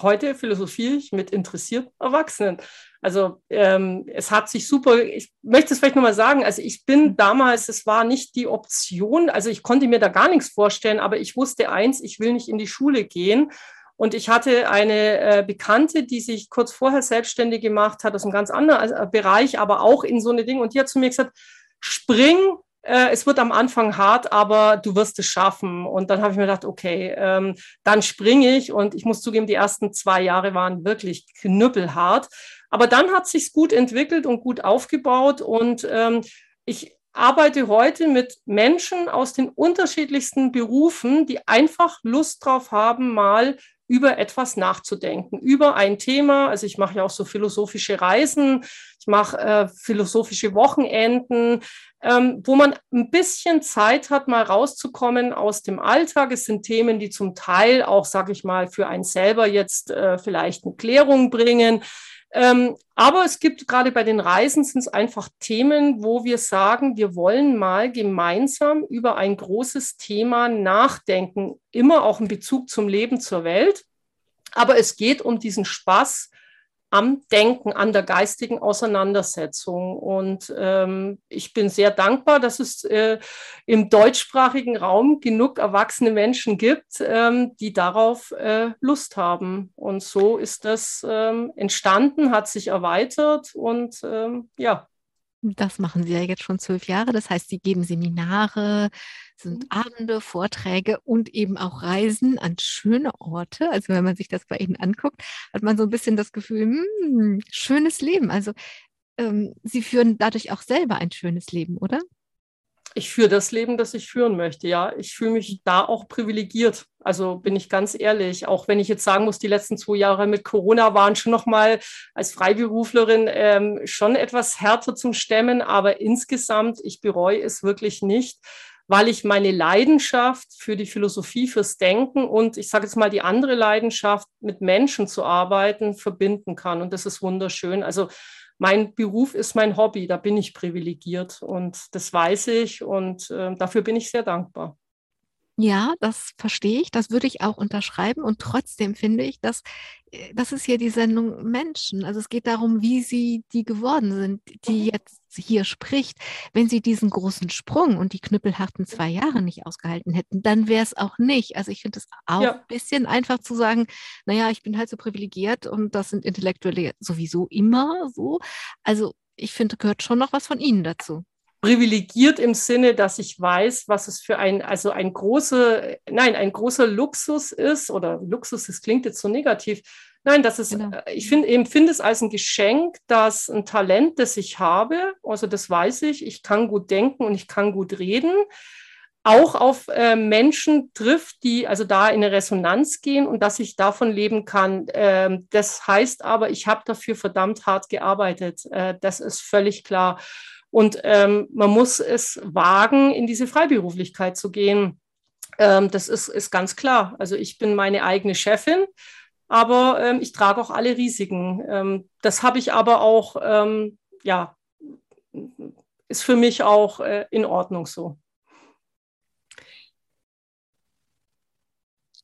Speaker 3: Heute philosophiere ich mit interessierten Erwachsenen. Also ähm, es hat sich super, ich möchte es vielleicht nochmal sagen, also ich bin mhm. damals, es war nicht die Option, also ich konnte mir da gar nichts vorstellen, aber ich wusste eins, ich will nicht in die Schule gehen. Und ich hatte eine äh, Bekannte, die sich kurz vorher selbstständig gemacht hat, aus einem ganz anderen äh, Bereich, aber auch in so eine Dinge. Und die hat zu mir gesagt, spring, äh, es wird am Anfang hart, aber du wirst es schaffen. Und dann habe ich mir gedacht, okay, ähm, dann springe ich. Und ich muss zugeben, die ersten zwei Jahre waren wirklich knüppelhart. Aber dann hat sich gut entwickelt und gut aufgebaut. Und ähm, ich arbeite heute mit Menschen aus den unterschiedlichsten Berufen, die einfach Lust drauf haben, mal über etwas nachzudenken, über ein Thema. Also ich mache ja auch so philosophische Reisen, ich mache äh, philosophische Wochenenden, ähm, wo man ein bisschen Zeit hat, mal rauszukommen aus dem Alltag. Es sind Themen, die zum Teil auch, sage ich mal, für einen selber jetzt äh, vielleicht eine Klärung bringen. Ähm, aber es gibt gerade bei den Reisen sind es einfach Themen, wo wir sagen, wir wollen mal gemeinsam über ein großes Thema nachdenken, immer auch in Bezug zum Leben, zur Welt. Aber es geht um diesen Spaß am Denken, an der geistigen Auseinandersetzung. Und ähm, ich bin sehr dankbar, dass es äh, im deutschsprachigen Raum genug erwachsene Menschen gibt, ähm, die darauf äh, Lust haben. Und so ist das ähm, entstanden, hat sich erweitert und ähm, ja.
Speaker 2: Das machen Sie ja jetzt schon zwölf Jahre. Das heißt, Sie geben Seminare, sind mhm. Abende, Vorträge und eben auch Reisen an schöne Orte. Also wenn man sich das bei Ihnen anguckt, hat man so ein bisschen das Gefühl, hm, schönes Leben. Also ähm, Sie führen dadurch auch selber ein schönes Leben, oder?
Speaker 3: ich führe das Leben, das ich führen möchte. Ja, ich fühle mich da auch privilegiert. Also bin ich ganz ehrlich. Auch wenn ich jetzt sagen muss, die letzten zwei Jahre mit Corona waren schon noch mal als Freiberuflerin ähm, schon etwas härter zum Stemmen. Aber insgesamt, ich bereue es wirklich nicht, weil ich meine Leidenschaft für die Philosophie, fürs Denken und ich sage jetzt mal die andere Leidenschaft, mit Menschen zu arbeiten, verbinden kann. Und das ist wunderschön. Also mein Beruf ist mein Hobby, da bin ich privilegiert und das weiß ich und äh, dafür bin ich sehr dankbar.
Speaker 2: Ja, das verstehe ich, das würde ich auch unterschreiben und trotzdem finde ich, dass äh, das ist hier die Sendung Menschen. Also es geht darum, wie sie die geworden sind, die mhm. jetzt hier spricht. Wenn sie diesen großen Sprung und die knüppelharten zwei Jahre nicht ausgehalten hätten, dann wäre es auch nicht. Also ich finde es auch ja. ein bisschen einfach zu sagen, naja, ich bin halt so privilegiert und das sind Intellektuelle sowieso immer so. Also ich finde, gehört schon noch was von Ihnen dazu
Speaker 3: privilegiert im Sinne, dass ich weiß, was es für ein, also ein großer, nein, ein großer Luxus ist, oder Luxus, das klingt jetzt so negativ. Nein, das ist, genau. Äh, ich finde, empfinde es als ein Geschenk, dass ein Talent, das ich habe, also das weiß ich, ich kann gut denken und ich kann gut reden, auch auf äh, Menschen trifft, die also da in eine Resonanz gehen und dass ich davon leben kann. Ähm, das heißt aber, ich habe dafür verdammt hart gearbeitet. Äh, das ist völlig klar. Und ähm, man muss es wagen, in diese Freiberuflichkeit zu gehen. Ähm, das ist, ist ganz klar. Also ich bin meine eigene Chefin, aber ähm, ich trage auch alle Risiken. Ähm, das habe ich aber auch, ähm, ja, ist für mich auch äh, in Ordnung so.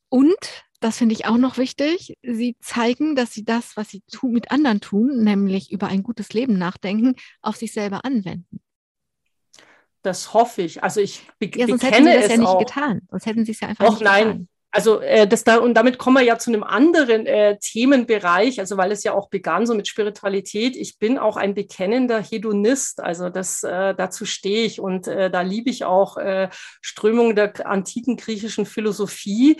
Speaker 2: Und das finde ich auch noch wichtig. Sie zeigen, dass sie das, was sie tu mit anderen tun, nämlich über ein gutes Leben nachdenken, auf sich selber anwenden.
Speaker 3: Das hoffe ich. Also ich
Speaker 2: be ja, sonst hätten sie das ja nicht auch. getan. Sonst hätten sie es ja einfach
Speaker 3: Och, nicht nein. getan. Also äh, das da, und damit kommen wir ja zu einem anderen äh, Themenbereich, also weil es ja auch begann so mit Spiritualität. Ich bin auch ein bekennender Hedonist, also das äh, dazu stehe ich und äh, da liebe ich auch äh, Strömungen der antiken griechischen Philosophie.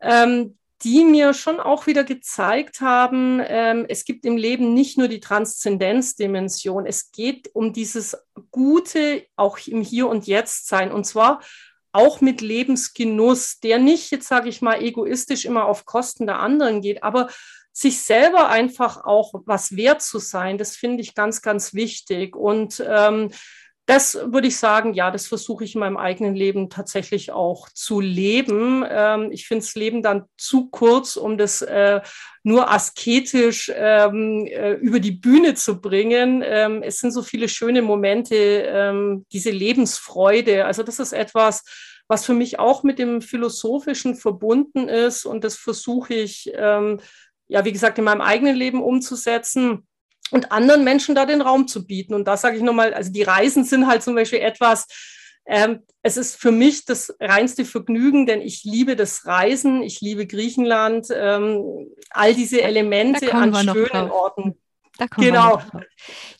Speaker 3: Ähm, die mir schon auch wieder gezeigt haben, ähm, es gibt im Leben nicht nur die Transzendenzdimension, es geht um dieses Gute auch im Hier und Jetzt sein. Und zwar auch mit Lebensgenuss, der nicht, jetzt sage ich mal, egoistisch immer auf Kosten der anderen geht, aber sich selber einfach auch was wert zu sein, das finde ich ganz, ganz wichtig. Und ähm, das würde ich sagen, ja, das versuche ich in meinem eigenen Leben tatsächlich auch zu leben. Ähm, ich finde das Leben dann zu kurz, um das äh, nur asketisch ähm, äh, über die Bühne zu bringen. Ähm, es sind so viele schöne Momente, ähm, diese Lebensfreude. Also das ist etwas, was für mich auch mit dem Philosophischen verbunden ist. Und das versuche ich, ähm, ja, wie gesagt, in meinem eigenen Leben umzusetzen und anderen Menschen da den Raum zu bieten. Und da sage ich nochmal, also die Reisen sind halt zum Beispiel etwas, ähm, es ist für mich das reinste Vergnügen, denn ich liebe das Reisen, ich liebe Griechenland, ähm, all diese Elemente an schönen Orten.
Speaker 2: genau.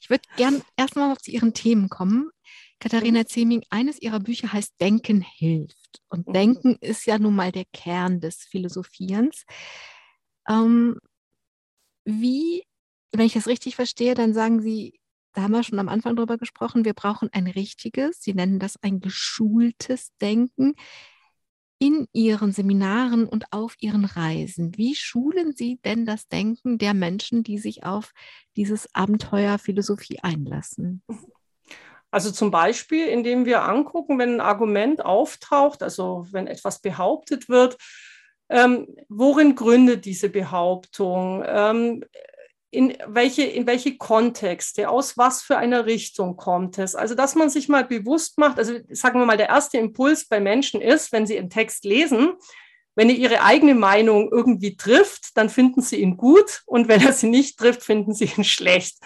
Speaker 2: Ich würde gern erstmal auf zu Ihren Themen kommen. Katharina. Zeming, eines ihrer Bücher heißt Denken hilft. Und mhm. Denken ist ja nun mal der Kern des Philosophierens. Ähm, wie wenn ich das richtig verstehe, dann sagen Sie, da haben wir schon am Anfang drüber gesprochen, wir brauchen ein richtiges, Sie nennen das ein geschultes Denken in Ihren Seminaren und auf Ihren Reisen. Wie schulen Sie denn das Denken der Menschen, die sich auf dieses Abenteuer Philosophie einlassen?
Speaker 3: Also zum Beispiel, indem wir angucken, wenn ein Argument auftaucht, also wenn etwas behauptet wird, ähm, worin gründet diese Behauptung? Ähm, in welche, in welche Kontexte, aus was für einer Richtung kommt es. Also, dass man sich mal bewusst macht, also sagen wir mal, der erste Impuls bei Menschen ist, wenn sie einen Text lesen, wenn er ihre eigene Meinung irgendwie trifft, dann finden sie ihn gut und wenn er sie nicht trifft, finden sie ihn schlecht.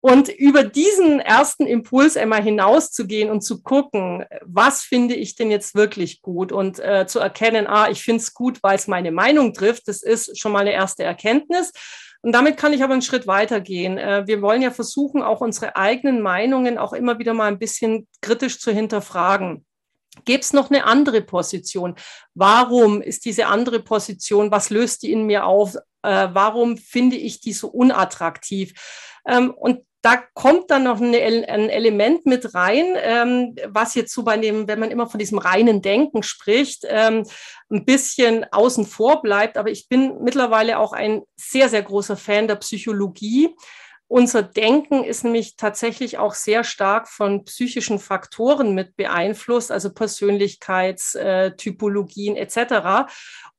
Speaker 3: Und über diesen ersten Impuls einmal hinauszugehen und zu gucken, was finde ich denn jetzt wirklich gut und äh, zu erkennen, ah, ich finde es gut, weil es meine Meinung trifft, das ist schon mal eine erste Erkenntnis. Und damit kann ich aber einen Schritt weitergehen. Äh, wir wollen ja versuchen, auch unsere eigenen Meinungen auch immer wieder mal ein bisschen kritisch zu hinterfragen. Gäbe es noch eine andere Position? Warum ist diese andere Position? Was löst die in mir auf? Äh, warum finde ich die so unattraktiv? Ähm, und da kommt dann noch eine, ein Element mit rein, ähm, was jetzt so bei dem, wenn man immer von diesem reinen Denken spricht, ähm, ein bisschen außen vor bleibt. Aber ich bin mittlerweile auch ein sehr, sehr großer Fan der Psychologie. Unser Denken ist nämlich tatsächlich auch sehr stark von psychischen Faktoren mit beeinflusst, also Persönlichkeitstypologien äh, etc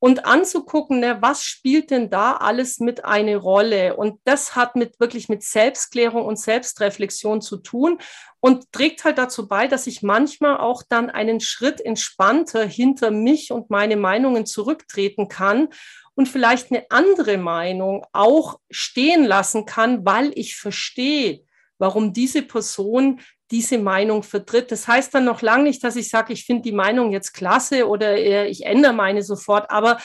Speaker 3: und anzugucken, ne, was spielt denn da alles mit eine Rolle? Und das hat mit wirklich mit Selbstklärung und Selbstreflexion zu tun und trägt halt dazu bei, dass ich manchmal auch dann einen Schritt entspannter hinter mich und meine Meinungen zurücktreten kann und vielleicht eine andere Meinung auch stehen lassen kann, weil ich verstehe, warum diese Person diese Meinung vertritt. Das heißt dann noch lange nicht, dass ich sage, ich finde die Meinung jetzt klasse oder äh, ich ändere meine sofort, aber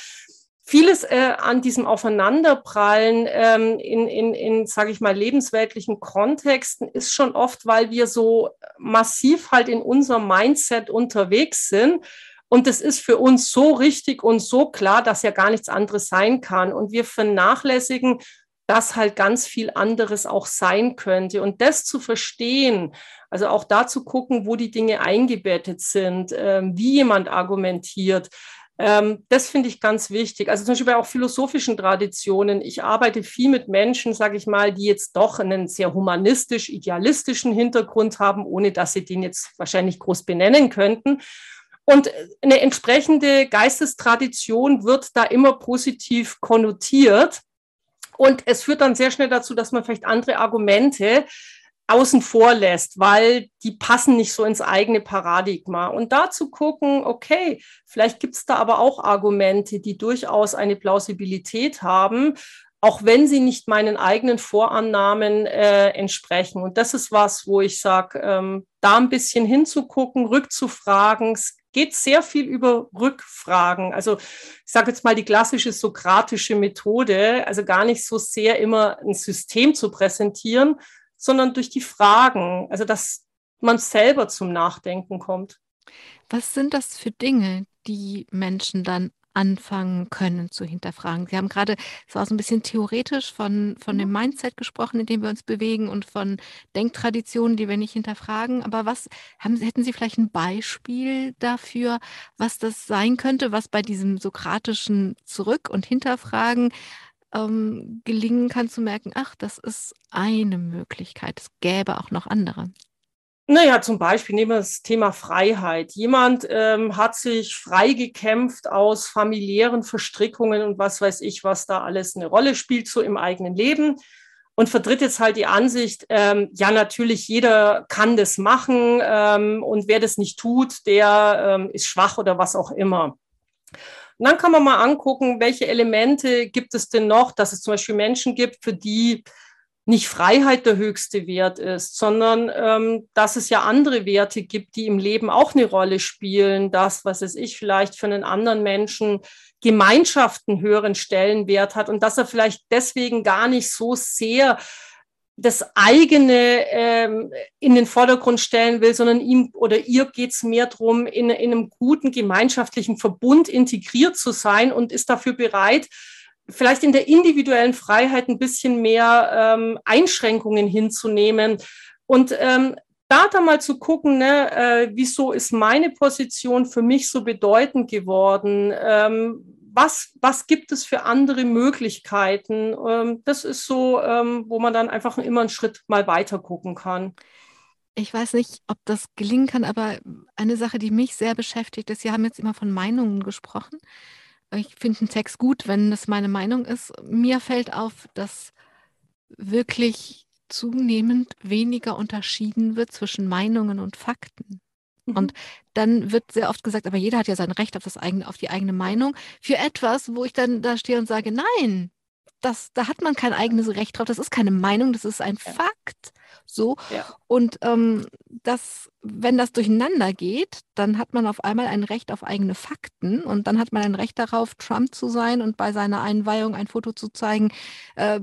Speaker 3: vieles äh, an diesem Aufeinanderprallen ähm, in, in, in sage ich mal, lebensweltlichen Kontexten ist schon oft, weil wir so massiv halt in unserem Mindset unterwegs sind. Und das ist für uns so richtig und so klar, dass ja gar nichts anderes sein kann. Und wir vernachlässigen, dass halt ganz viel anderes auch sein könnte. Und das zu verstehen also auch da zu gucken, wo die Dinge eingebettet sind, ähm, wie jemand argumentiert. Ähm, das finde ich ganz wichtig. Also zum Beispiel bei auch philosophischen Traditionen. Ich arbeite viel mit Menschen, sage ich mal, die jetzt doch einen sehr humanistisch-idealistischen Hintergrund haben, ohne dass sie den jetzt wahrscheinlich groß benennen könnten. Und eine entsprechende Geistestradition wird da immer positiv konnotiert. Und es führt dann sehr schnell dazu, dass man vielleicht andere Argumente außen vor lässt, weil die passen nicht so ins eigene Paradigma. Und da zu gucken, okay, vielleicht gibt es da aber auch Argumente, die durchaus eine Plausibilität haben, auch wenn sie nicht meinen eigenen Vorannahmen äh, entsprechen. Und das ist was, wo ich sage, ähm, da ein bisschen hinzugucken, rückzufragen. Geht sehr viel über Rückfragen. Also ich sage jetzt mal die klassische sokratische Methode, also gar nicht so sehr immer ein System zu präsentieren, sondern durch die Fragen, also dass man selber zum Nachdenken kommt.
Speaker 2: Was sind das für Dinge, die Menschen dann anfangen können zu hinterfragen? Sie haben gerade, es war so ein bisschen theoretisch von, von dem Mindset gesprochen, in dem wir uns bewegen und von Denktraditionen, die wir nicht hinterfragen. Aber was haben, hätten Sie vielleicht ein Beispiel dafür, was das sein könnte, was bei diesem sokratischen Zurück- und Hinterfragen ähm, gelingen kann zu merken, ach, das ist eine Möglichkeit. Es gäbe auch noch andere.
Speaker 3: Naja, zum Beispiel nehmen wir das Thema Freiheit. Jemand ähm, hat sich frei gekämpft aus familiären Verstrickungen und was weiß ich, was da alles eine Rolle spielt, so im eigenen Leben und vertritt jetzt halt die Ansicht, ähm, ja, natürlich, jeder kann das machen ähm, und wer das nicht tut, der ähm, ist schwach oder was auch immer. Und dann kann man mal angucken, welche Elemente gibt es denn noch, dass es zum Beispiel Menschen gibt, für die nicht Freiheit der höchste Wert ist, sondern ähm, dass es ja andere Werte gibt, die im Leben auch eine Rolle spielen. Das, was es ich vielleicht für einen anderen Menschen Gemeinschaften höheren Stellenwert hat und dass er vielleicht deswegen gar nicht so sehr das eigene ähm, in den Vordergrund stellen will, sondern ihm oder ihr geht es mehr darum, in, in einem guten gemeinschaftlichen Verbund integriert zu sein und ist dafür bereit, vielleicht in der individuellen Freiheit ein bisschen mehr ähm, Einschränkungen hinzunehmen. Und ähm, da dann mal zu gucken, ne, äh, wieso ist meine Position für mich so bedeutend geworden? Ähm, was, was gibt es für andere Möglichkeiten? Ähm, das ist so, ähm, wo man dann einfach immer einen Schritt mal weiter gucken kann.
Speaker 2: Ich weiß nicht, ob das gelingen kann, aber eine Sache, die mich sehr beschäftigt ist, Sie haben jetzt immer von Meinungen gesprochen. Ich finde einen Text gut, wenn das meine Meinung ist. Mir fällt auf, dass wirklich zunehmend weniger unterschieden wird zwischen Meinungen und Fakten. Mhm. Und dann wird sehr oft gesagt, aber jeder hat ja sein Recht auf, das eigene, auf die eigene Meinung für etwas, wo ich dann da stehe und sage, nein, das, da hat man kein eigenes Recht drauf. Das ist keine Meinung, das ist ein. Fakt. So. Ja. Und ähm, das, wenn das durcheinander geht, dann hat man auf einmal ein Recht auf eigene Fakten und dann hat man ein Recht darauf, Trump zu sein und bei seiner Einweihung ein Foto zu zeigen. Äh,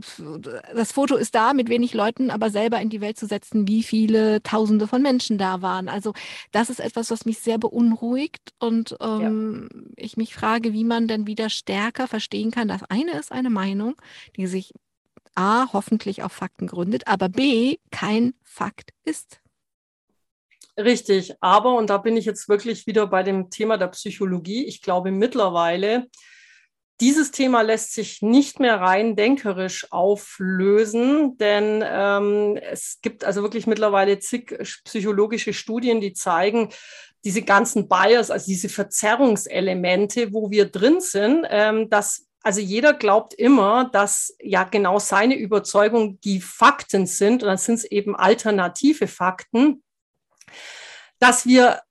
Speaker 2: das Foto ist da mit wenig Leuten, aber selber in die Welt zu setzen, wie viele Tausende von Menschen da waren. Also das ist etwas, was mich sehr beunruhigt und ähm, ja. ich mich frage, wie man denn wieder stärker verstehen kann. Das eine ist eine Meinung, die sich A, hoffentlich auf Fakten gründet, aber B, kein Fakt ist.
Speaker 3: Richtig, aber, und da bin ich jetzt wirklich wieder bei dem Thema der Psychologie, ich glaube mittlerweile, dieses Thema lässt sich nicht mehr rein denkerisch auflösen, denn ähm, es gibt also wirklich mittlerweile zig psychologische Studien, die zeigen, diese ganzen Bias, also diese Verzerrungselemente, wo wir drin sind, ähm, dass also jeder glaubt immer, dass ja genau seine Überzeugung die Fakten sind und dann sind es eben alternative Fakten, dass wir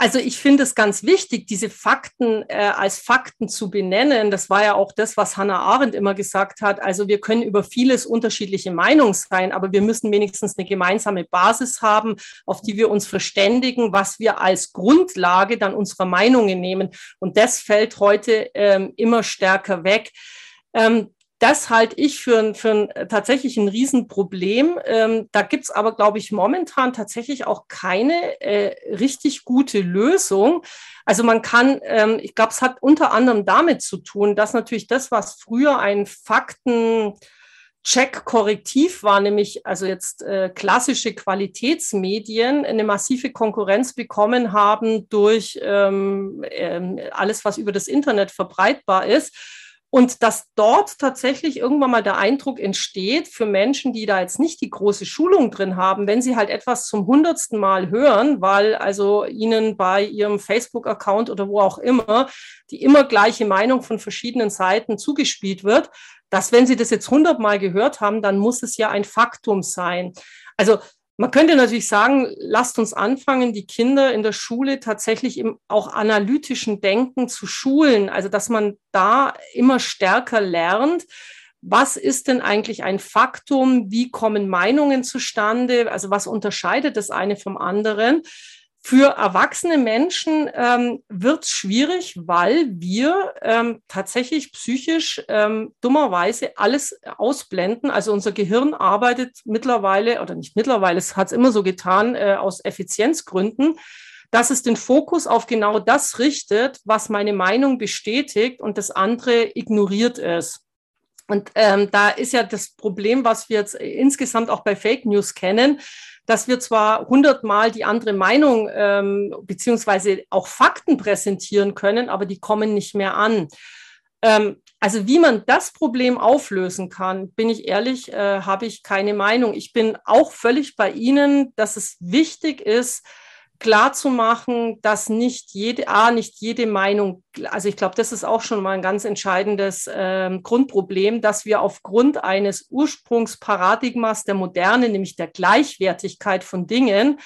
Speaker 3: also ich finde es ganz wichtig, diese Fakten äh, als Fakten zu benennen. Das war ja auch das, was Hannah Arendt immer gesagt hat. Also wir können über vieles unterschiedliche Meinungen sein, aber wir müssen wenigstens eine gemeinsame Basis haben, auf die wir uns verständigen, was wir als Grundlage dann unserer Meinungen nehmen. Und das fällt heute ähm, immer stärker weg. Ähm, das halte ich für, ein, für ein, äh, tatsächlich ein Riesenproblem. Ähm, da gibt's aber, glaube ich, momentan tatsächlich auch keine äh, richtig gute Lösung. Also man kann, ähm, ich glaube, es hat unter anderem damit zu tun, dass natürlich das, was früher ein Fakten Check-Korrektiv war, nämlich also jetzt äh, klassische Qualitätsmedien, eine massive Konkurrenz bekommen haben durch ähm, äh, alles, was über das Internet verbreitbar ist Und dass dort tatsächlich irgendwann mal der Eindruck entsteht für Menschen, die da jetzt nicht die große Schulung drin haben, wenn sie halt etwas zum hundertsten Mal hören, weil also ihnen bei ihrem Facebook-Account oder wo auch immer die immer gleiche Meinung von verschiedenen Seiten zugespielt wird, dass wenn sie das jetzt hundertmal gehört haben, dann muss es ja ein Faktum sein. Also man könnte natürlich sagen, lasst uns anfangen, die Kinder in der Schule tatsächlich im auch analytischen Denken zu schulen. Also, dass man da immer stärker lernt. Was ist denn eigentlich ein Faktum? Wie kommen Meinungen zustande? Also, was unterscheidet das eine vom anderen? Für erwachsene Menschen ähm, wird es schwierig, weil wir ähm, tatsächlich psychisch ähm, dummerweise alles ausblenden. Also unser Gehirn arbeitet mittlerweile, oder nicht mittlerweile, es hat es immer so getan, äh, aus Effizienzgründen, dass es den Fokus auf genau das richtet, was meine Meinung bestätigt und das andere ignoriert es. Und ähm, da ist ja das Problem, was wir jetzt insgesamt auch bei Fake News kennen, dass wir zwar hundertmal die andere Meinung ähm, beziehungsweise auch Fakten präsentieren können, aber die kommen nicht mehr an. Ähm, also wie man das Problem auflösen kann, bin ich ehrlich, äh, habe ich keine Meinung. Ich bin auch völlig bei Ihnen, dass es wichtig ist, klar zu machen, dass nicht jede, A, nicht jede Meinung, also ich glaube, das ist auch schon mal ein ganz entscheidendes äh, Grundproblem, dass wir aufgrund eines Ursprungsparadigmas der Moderne, nämlich der Gleichwertigkeit von Dingen,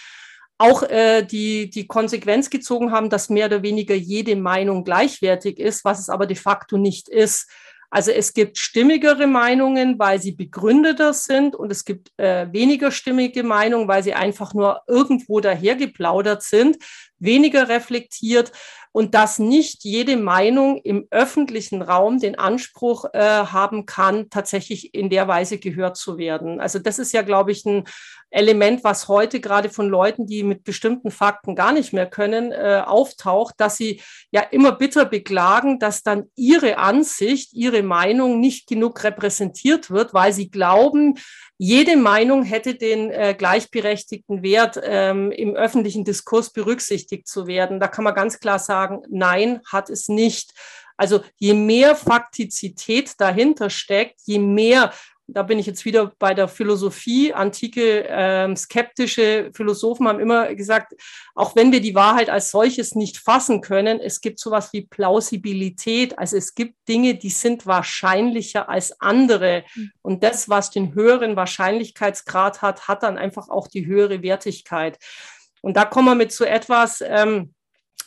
Speaker 3: auch äh, die, die Konsequenz gezogen haben, dass mehr oder weniger jede Meinung gleichwertig ist, was es aber de facto nicht ist. Also es gibt stimmigere Meinungen, weil sie begründeter sind und es gibt äh, weniger stimmige Meinungen, weil sie einfach nur irgendwo dahergeplaudert sind, weniger reflektiert und dass nicht jede Meinung im öffentlichen Raum den Anspruch äh, haben kann, tatsächlich in der Weise gehört zu werden. Also das ist ja, glaube ich, ein Element, was heute gerade von Leuten, die mit bestimmten Fakten gar nicht mehr können, äh, auftaucht, dass sie ja immer bitter beklagen, dass dann ihre Ansicht, ihre Meinung nicht genug repräsentiert wird, weil sie glauben, jede Meinung hätte den äh, gleichberechtigten Wert, ähm, im öffentlichen Diskurs berücksichtigt zu werden. Da kann man ganz klar sagen, nein, hat es nicht. Also je mehr Faktizität dahinter steckt, je mehr da bin ich jetzt wieder bei der Philosophie. Antike ähm, skeptische Philosophen haben immer gesagt, auch wenn wir die Wahrheit als solches nicht fassen können, es gibt sowas wie Plausibilität. Also es gibt Dinge, die sind wahrscheinlicher als andere. Mhm. Und das, was den höheren Wahrscheinlichkeitsgrad hat, hat dann einfach auch die höhere Wertigkeit. Und da kommen wir mit zu etwas, ähm,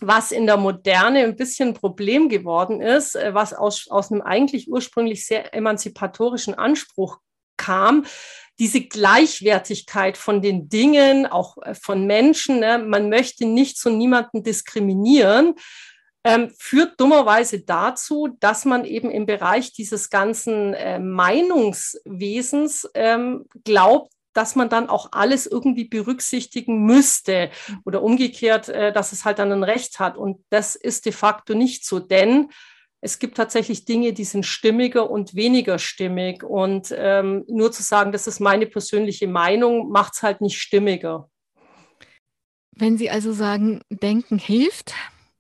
Speaker 3: was in der Moderne ein bisschen ein Problem geworden ist, äh, was aus, aus einem eigentlich ursprünglich sehr emanzipatorischen Anspruch kam, diese Gleichwertigkeit von den Dingen, auch äh, von Menschen, ne? man möchte nicht zu niemanden diskriminieren, ähm, führt dummerweise dazu, dass man eben im Bereich dieses ganzen äh, Meinungswesens ähm, glaubt, dass man dann auch alles irgendwie berücksichtigen müsste oder umgekehrt, äh, dass es halt dann ein Recht hat. Und das ist de facto nicht so, denn es gibt tatsächlich Dinge, die sind stimmiger und weniger stimmig. Und ähm, nur zu sagen, das ist meine persönliche Meinung, macht es halt nicht stimmiger.
Speaker 2: Wenn Sie also sagen, Denken hilft,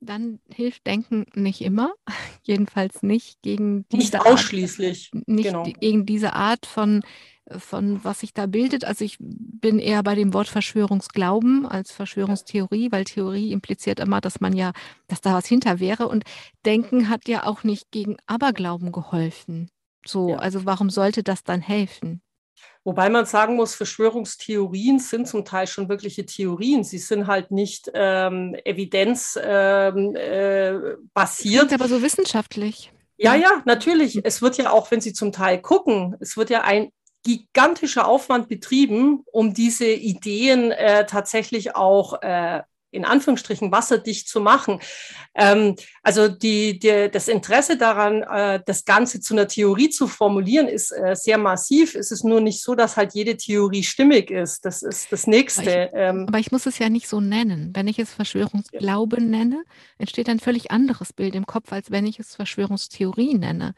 Speaker 2: dann hilft Denken nicht immer, *laughs* jedenfalls nicht gegen
Speaker 3: diese nicht ausschließlich,
Speaker 2: Art, nicht genau. gegen diese Art von von was sich da bildet. Also ich bin eher bei dem Wort Verschwörungsglauben als Verschwörungstheorie, weil Theorie impliziert immer, dass man ja, dass da was hinter wäre. Und Denken hat ja auch nicht gegen Aberglauben geholfen. So, ja. also warum sollte das dann helfen?
Speaker 3: Wobei man sagen muss, Verschwörungstheorien sind zum Teil schon wirkliche Theorien. Sie sind halt nicht ähm, evidenzbasiert. Ähm, äh,
Speaker 2: aber so wissenschaftlich.
Speaker 3: Ja, ja, natürlich. Es wird ja auch, wenn Sie zum Teil gucken, es wird ja ein gigantischer Aufwand betrieben, um diese Ideen äh, tatsächlich auch äh, in Anführungsstrichen wasserdicht zu machen. Ähm, also die, die, das Interesse daran, äh, das Ganze zu einer Theorie zu formulieren, ist äh, sehr massiv. Es ist nur nicht so, dass halt jede Theorie stimmig ist. Das ist das Nächste.
Speaker 2: Aber ich, ähm, aber ich muss es ja nicht so nennen. Wenn ich es Verschwörungsglaube ja. nenne, entsteht ein völlig anderes Bild im Kopf, als wenn ich es Verschwörungstheorie nenne.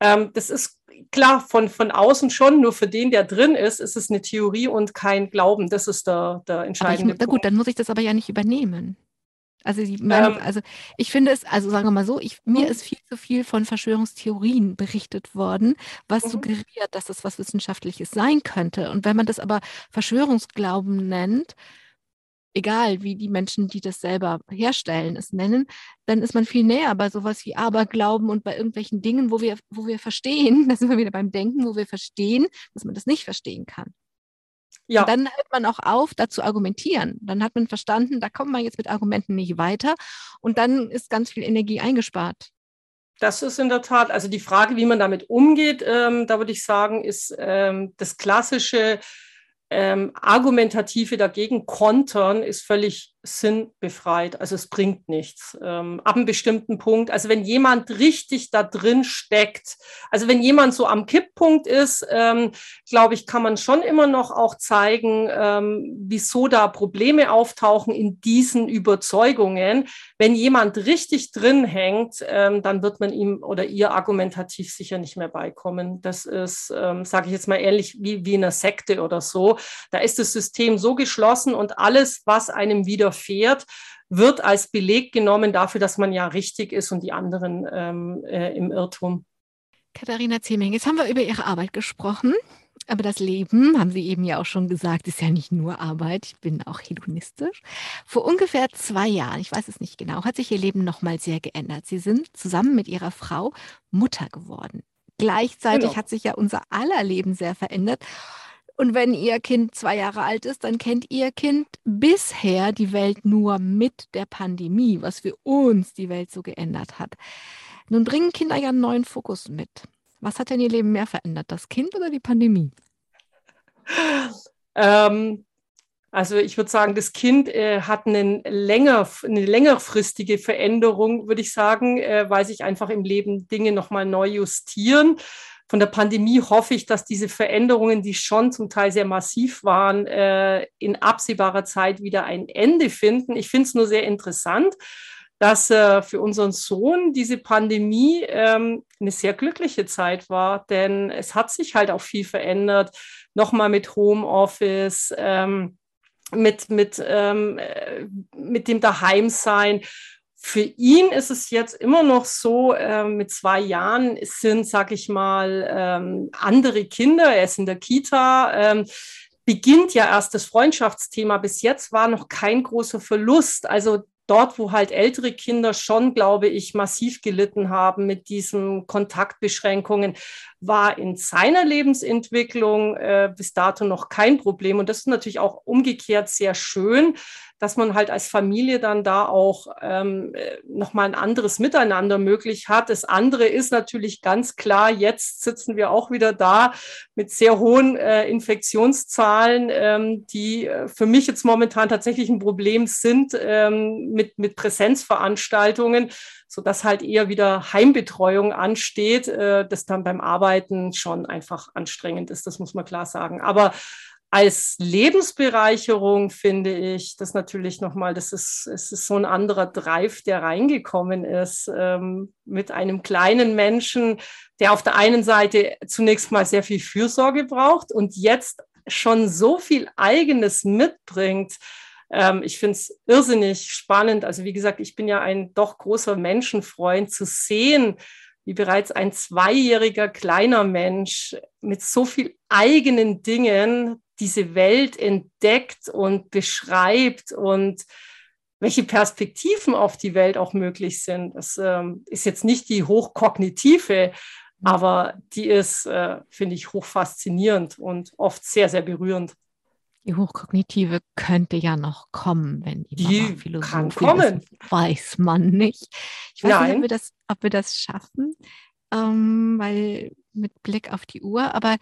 Speaker 3: Ähm, das ist klar von, von außen schon, nur für den, der drin ist, ist es eine Theorie und kein Glauben. Das ist der, der entscheidende
Speaker 2: ich, Punkt. Gut, dann muss ich das aber ja nicht übernehmen. Also, Meinung, ähm, also ich finde es, also sagen wir mal so, ich, mir mhm. ist viel zu viel von Verschwörungstheorien berichtet worden, was mhm. suggeriert, dass das was Wissenschaftliches sein könnte. Und wenn man das aber Verschwörungsglauben nennt, egal wie die Menschen, die das selber herstellen, es nennen, dann ist man viel näher bei sowas wie Aberglauben und bei irgendwelchen Dingen, wo wir, wo wir verstehen, *laughs* da sind wir wieder beim Denken, wo wir verstehen, dass man das nicht verstehen kann. Ja. Und dann hört man auch auf, da zu argumentieren. Dann hat man verstanden, da kommt man jetzt mit Argumenten nicht weiter und dann ist ganz viel Energie eingespart.
Speaker 3: Das ist in der Tat, also die Frage, wie man damit umgeht, ähm, da würde ich sagen, ist ähm, das klassische ähm, argumentative dagegen kontern ist völlig sinnbefreit. Also es bringt nichts. Ähm, ab einem bestimmten Punkt, also wenn jemand richtig da drin steckt, also wenn jemand so am Kipppunkt ist, ähm, glaube ich, kann man schon immer noch auch zeigen, ähm, wieso da Probleme auftauchen in diesen Überzeugungen. Wenn jemand richtig drin hängt, ähm, dann wird man ihm oder ihr argumentativ sicher nicht mehr beikommen. Das ist, ähm, sage ich jetzt mal ähnlich wie, wie in einer Sekte oder so. Da ist das System so geschlossen und alles, was einem wieder widerfährt, wird als Beleg genommen dafür, dass man ja richtig ist und die anderen ähm, äh, im Irrtum.
Speaker 2: Katharina Zeming, jetzt haben wir über Ihre Arbeit gesprochen. Aber das Leben, haben Sie eben ja auch schon gesagt, ist ja nicht nur Arbeit. Ich bin auch hedonistisch. Vor ungefähr zwei Jahren, ich weiß es nicht genau, hat sich Ihr Leben nochmal sehr geändert. Sie sind zusammen mit Ihrer Frau Mutter geworden. Gleichzeitig genau. hat sich ja unser aller Leben sehr verändert. Und wenn Ihr Kind zwei Jahre alt ist, dann kennt Ihr Kind bisher die Welt nur mit der Pandemie, was für uns die Welt so geändert hat. Nun bringen Kinder ja einen neuen Fokus mit. Was hat denn Ihr Leben mehr verändert, das Kind oder die Pandemie?
Speaker 3: Ähm, also ich würde sagen, das Kind äh, hat länger, eine längerfristige Veränderung, würde ich sagen, äh, weil sich einfach im Leben Dinge nochmal neu justieren von der Pandemie hoffe ich, dass diese Veränderungen, die schon zum Teil sehr massiv waren, äh, in absehbarer Zeit wieder ein Ende finden. Ich finde es nur sehr interessant, dass äh, für unseren Sohn diese Pandemie ähm, eine sehr glückliche Zeit war, denn es hat sich halt auch viel verändert. Nochmal mit Homeoffice. Ähm, mit, mit, ähm, äh, mit dem Daheimsein für ihn ist es jetzt immer noch so, äh, mit zwei Jahren sind, sag ich mal, ähm, andere Kinder, er ist in der Kita, ähm, beginnt ja erst das Freundschaftsthema. Bis jetzt war noch kein großer Verlust. Also dort, wo halt ältere Kinder schon, glaube ich, massiv gelitten haben mit diesen Kontaktbeschränkungen, war in seiner Lebensentwicklung äh, bis dato noch kein Problem. Und das ist natürlich auch umgekehrt sehr schön, dass man halt als Familie dann da auch ähm, nochmal ein anderes Miteinander möglich hat. Das andere ist natürlich ganz klar, jetzt sitzen wir auch wieder da mit sehr hohen äh, Infektionszahlen, ähm, die äh, für mich jetzt momentan tatsächlich ein Problem sind ähm, mit, mit Präsenzveranstaltungen, sodass halt eher wieder Heimbetreuung ansteht, äh, das dann beim Arbeiten schon einfach anstrengend ist, das muss man klar sagen. Aber als Lebensbereicherung finde ich das natürlich nochmal, das ist, es ist so ein anderer Drive, der reingekommen ist ähm, mit einem kleinen Menschen, der auf der einen Seite zunächst mal sehr viel Fürsorge braucht und jetzt schon so viel eigenes mitbringt. Ähm, ich finde es irrsinnig spannend. Also wie gesagt, ich bin ja ein doch großer Menschenfreund zu sehen, wie bereits ein zweijähriger kleiner Mensch mit so viel eigenen Dingen diese Welt entdeckt und beschreibt und welche Perspektiven auf die Welt auch möglich sind. Das ähm, ist jetzt nicht die hochkognitive, mhm. aber die ist, äh, finde ich, hochfaszinierend und oft sehr, sehr berührend.
Speaker 2: Die hochkognitive könnte ja noch kommen, wenn die,
Speaker 3: die Mama Philosophin kommen.
Speaker 2: Ist, weiß man nicht. Ich weiß Nein. nicht, ob wir das, ob wir das schaffen, ähm, weil mit Blick auf die Uhr, aber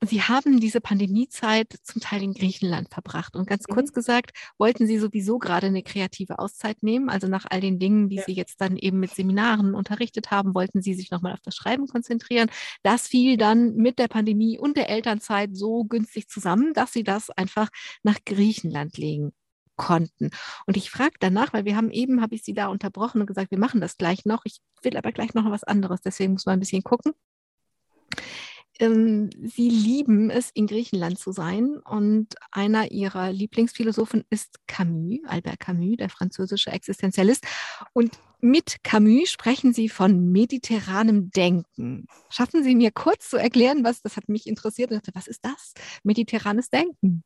Speaker 2: Sie haben diese Pandemiezeit zum Teil in Griechenland verbracht. Und ganz mhm. kurz gesagt, wollten Sie sowieso gerade eine kreative Auszeit nehmen? Also nach all den Dingen, die ja. Sie jetzt dann eben mit Seminaren unterrichtet haben, wollten Sie sich nochmal auf das Schreiben konzentrieren. Das fiel dann mit der Pandemie und der Elternzeit so günstig zusammen, dass Sie das einfach nach Griechenland legen konnten. Und ich frage danach, weil wir haben eben, habe ich Sie da unterbrochen und gesagt, wir machen das gleich noch. Ich will aber gleich noch was anderes, deswegen muss man ein bisschen gucken ähm, Sie lieben es, in Griechenland zu sein. Und einer Ihrer Lieblingsphilosophen ist Camus, Albert Camus, der französische Existenzialist. Und mit Camus sprechen Sie von mediterranem Denken. Schaffen Sie mir kurz zu erklären, was, das hat mich interessiert. Was ist das? Mediterranes Denken.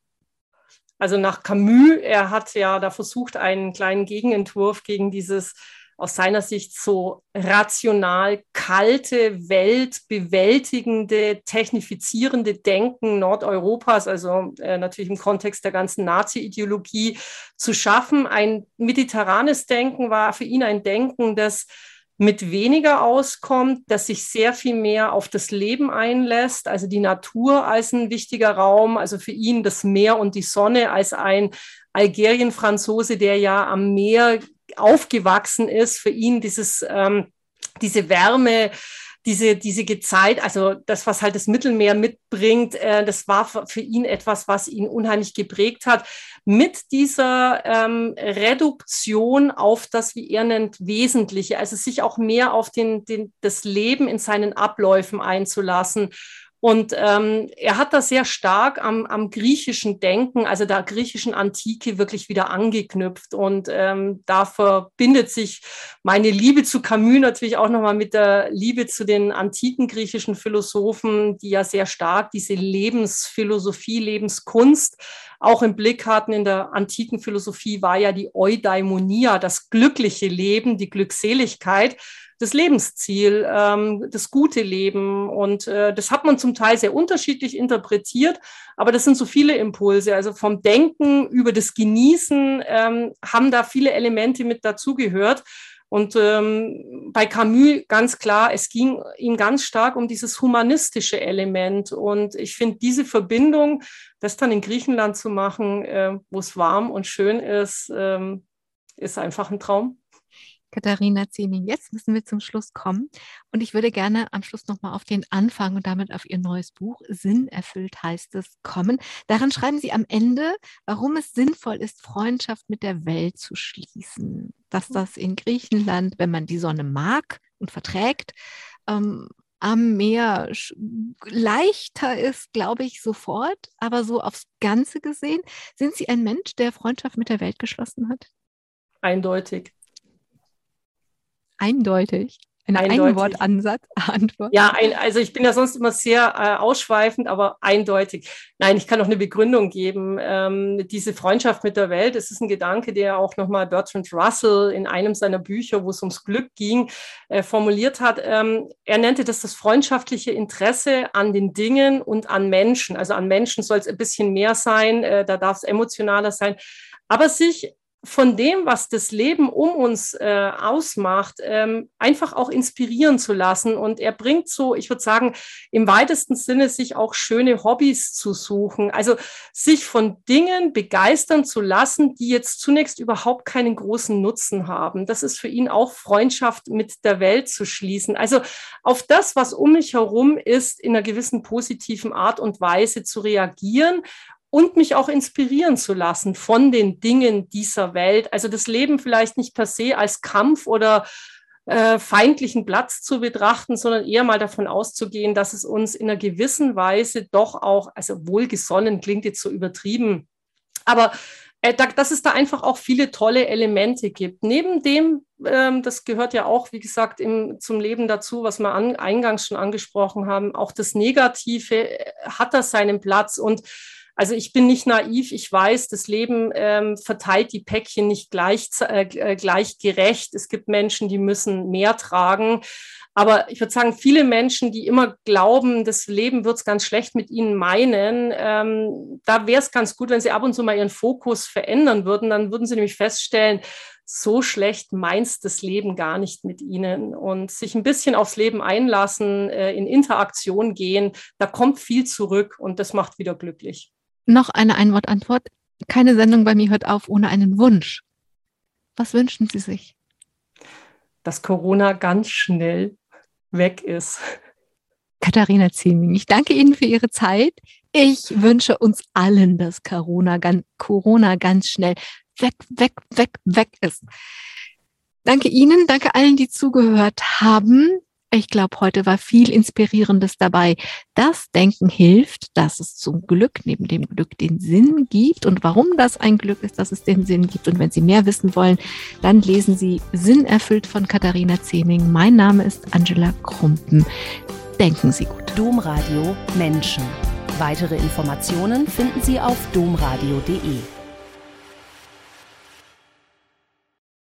Speaker 3: Also nach Camus, er hat ja da versucht, einen kleinen Gegenentwurf gegen dieses aus seiner Sicht so rational kalte, weltbewältigende, technifizierende Denken Nordeuropas, also äh, natürlich im Kontext der ganzen Nazi-Ideologie, zu schaffen. Ein mediterranes Denken war für ihn ein Denken, das mit weniger auskommt, das sich sehr viel mehr auf das Leben einlässt, also die Natur als ein wichtiger Raum, also für ihn das Meer und die Sonne als ein Algerien-Franzose, der ja am Meer aufgewachsen ist, für ihn dieses, ähm, diese Wärme, diese, diese Gezeit, also das, was halt das Mittelmeer mitbringt, äh, das war für ihn etwas, was ihn unheimlich geprägt hat. Mit dieser ähm, Reduktion auf das, wie er nennt, Wesentliche, also sich auch mehr auf den, den, das Leben in seinen Abläufen einzulassen und ähm, er hat das sehr stark am, am griechischen Denken, also der griechischen Antike, wirklich wieder angeknüpft. Und ähm, da verbindet sich meine Liebe zu Camus natürlich auch nochmal mit der Liebe zu den antiken griechischen Philosophen, die ja sehr stark diese Lebensphilosophie, Lebenskunst auch im Blick hatten. In der antiken Philosophie war ja die Eudaimonia, das glückliche Leben, die Glückseligkeit das Lebensziel, ähm, das gute Leben. Und äh, das hat man zum Teil sehr unterschiedlich interpretiert, aber das sind so viele Impulse. Also vom Denken über das Genießen ähm, haben da viele Elemente mit dazugehört. Und ähm, bei Camus ganz klar, es ging ihm ganz stark um dieses humanistische Element. Und ich finde diese Verbindung, das dann in Griechenland zu machen, äh, wo es warm und schön ist, ähm, ist einfach ein Traum.
Speaker 2: Katharina Zieming. Jetzt müssen wir zum Schluss kommen. Und ich würde gerne am Schluss nochmal auf den Anfang und damit auf Ihr neues Buch, Sinn erfüllt heißt es, kommen. Daran schreiben Sie am Ende, warum es sinnvoll ist, Freundschaft mit der Welt zu schließen. Dass das in Griechenland, wenn man die Sonne mag und verträgt, ähm, am Meer leichter ist, glaube ich, sofort. Aber so aufs Ganze gesehen, sind Sie ein Mensch, der Freundschaft mit der Welt geschlossen hat?
Speaker 3: Eindeutig
Speaker 2: eindeutig. Ein Einwortansatz, *laughs* Antwort.
Speaker 3: Ja, ein, also ich bin ja sonst immer sehr äh, ausschweifend, aber eindeutig. Nein, ich kann noch eine Begründung geben. Ähm, diese Freundschaft mit der Welt, das ist ein Gedanke, der auch nochmal Bertrand Russell in einem seiner Bücher, wo es ums Glück ging, äh, formuliert hat. Ähm, er nannte das das freundschaftliche Interesse an den Dingen und an Menschen. Also an Menschen soll es ein bisschen mehr sein, äh, da darf es emotionaler sein. Aber sich von dem, was das Leben um uns äh, ausmacht, ähm, einfach auch inspirieren zu lassen. Und er bringt so, ich würde sagen, im weitesten Sinne sich auch schöne Hobbys zu suchen. Also sich von Dingen begeistern zu lassen, die jetzt zunächst überhaupt keinen großen Nutzen haben. Das ist für ihn auch Freundschaft mit der Welt zu schließen. Also auf das, was um mich herum ist, in einer gewissen positiven Art und Weise zu reagieren und mich auch inspirieren zu lassen von den Dingen dieser Welt. Also das Leben vielleicht nicht per se als Kampf oder äh, feindlichen Platz zu betrachten, sondern eher mal davon auszugehen, dass es uns in einer gewissen Weise doch auch, also wohlgesonnen klingt jetzt so übertrieben, aber äh, dass es da einfach auch viele tolle Elemente gibt. Neben dem, ähm, das gehört ja auch, wie gesagt, im, zum Leben dazu, was wir an, eingangs schon angesprochen haben, auch das Negative äh, hat da seinen Platz und also ich bin nicht naiv, ich weiß, das Leben ähm, verteilt die Päckchen nicht gleich, äh, äh, gleich gerecht. Es gibt Menschen, die müssen mehr tragen. Aber ich würde sagen, viele Menschen, die immer glauben, das Leben wird es ganz schlecht mit ihnen meinen, ähm, da wäre es ganz gut, wenn sie ab und zu mal ihren Fokus verändern würden. Dann würden sie nämlich feststellen, so schlecht meint das Leben gar nicht mit ihnen und sich ein bisschen aufs Leben einlassen, äh, in Interaktion gehen, da kommt viel zurück und das macht wieder glücklich.
Speaker 2: Noch eine Einwortantwort. Keine Sendung bei mir hört auf ohne einen Wunsch. Was wünschen Sie sich?
Speaker 3: Dass Corona ganz schnell weg ist.
Speaker 2: Katharina Zieming, ich danke Ihnen für Ihre Zeit. Ich wünsche uns allen, dass Corona ganz, Corona ganz schnell weg, weg, weg, weg ist. Danke Ihnen, danke allen, die zugehört haben. Ich glaube, heute war viel Inspirierendes dabei. Das Denken hilft, dass es zum Glück neben dem Glück den Sinn gibt und warum das ein Glück ist, dass es den Sinn gibt. Und wenn Sie mehr wissen wollen, dann lesen Sie Sinn erfüllt von Katharina Zeming. Mein Name ist Angela Krumpen. Denken Sie gut.
Speaker 4: Domradio Menschen. Weitere Informationen finden Sie auf domradio.de.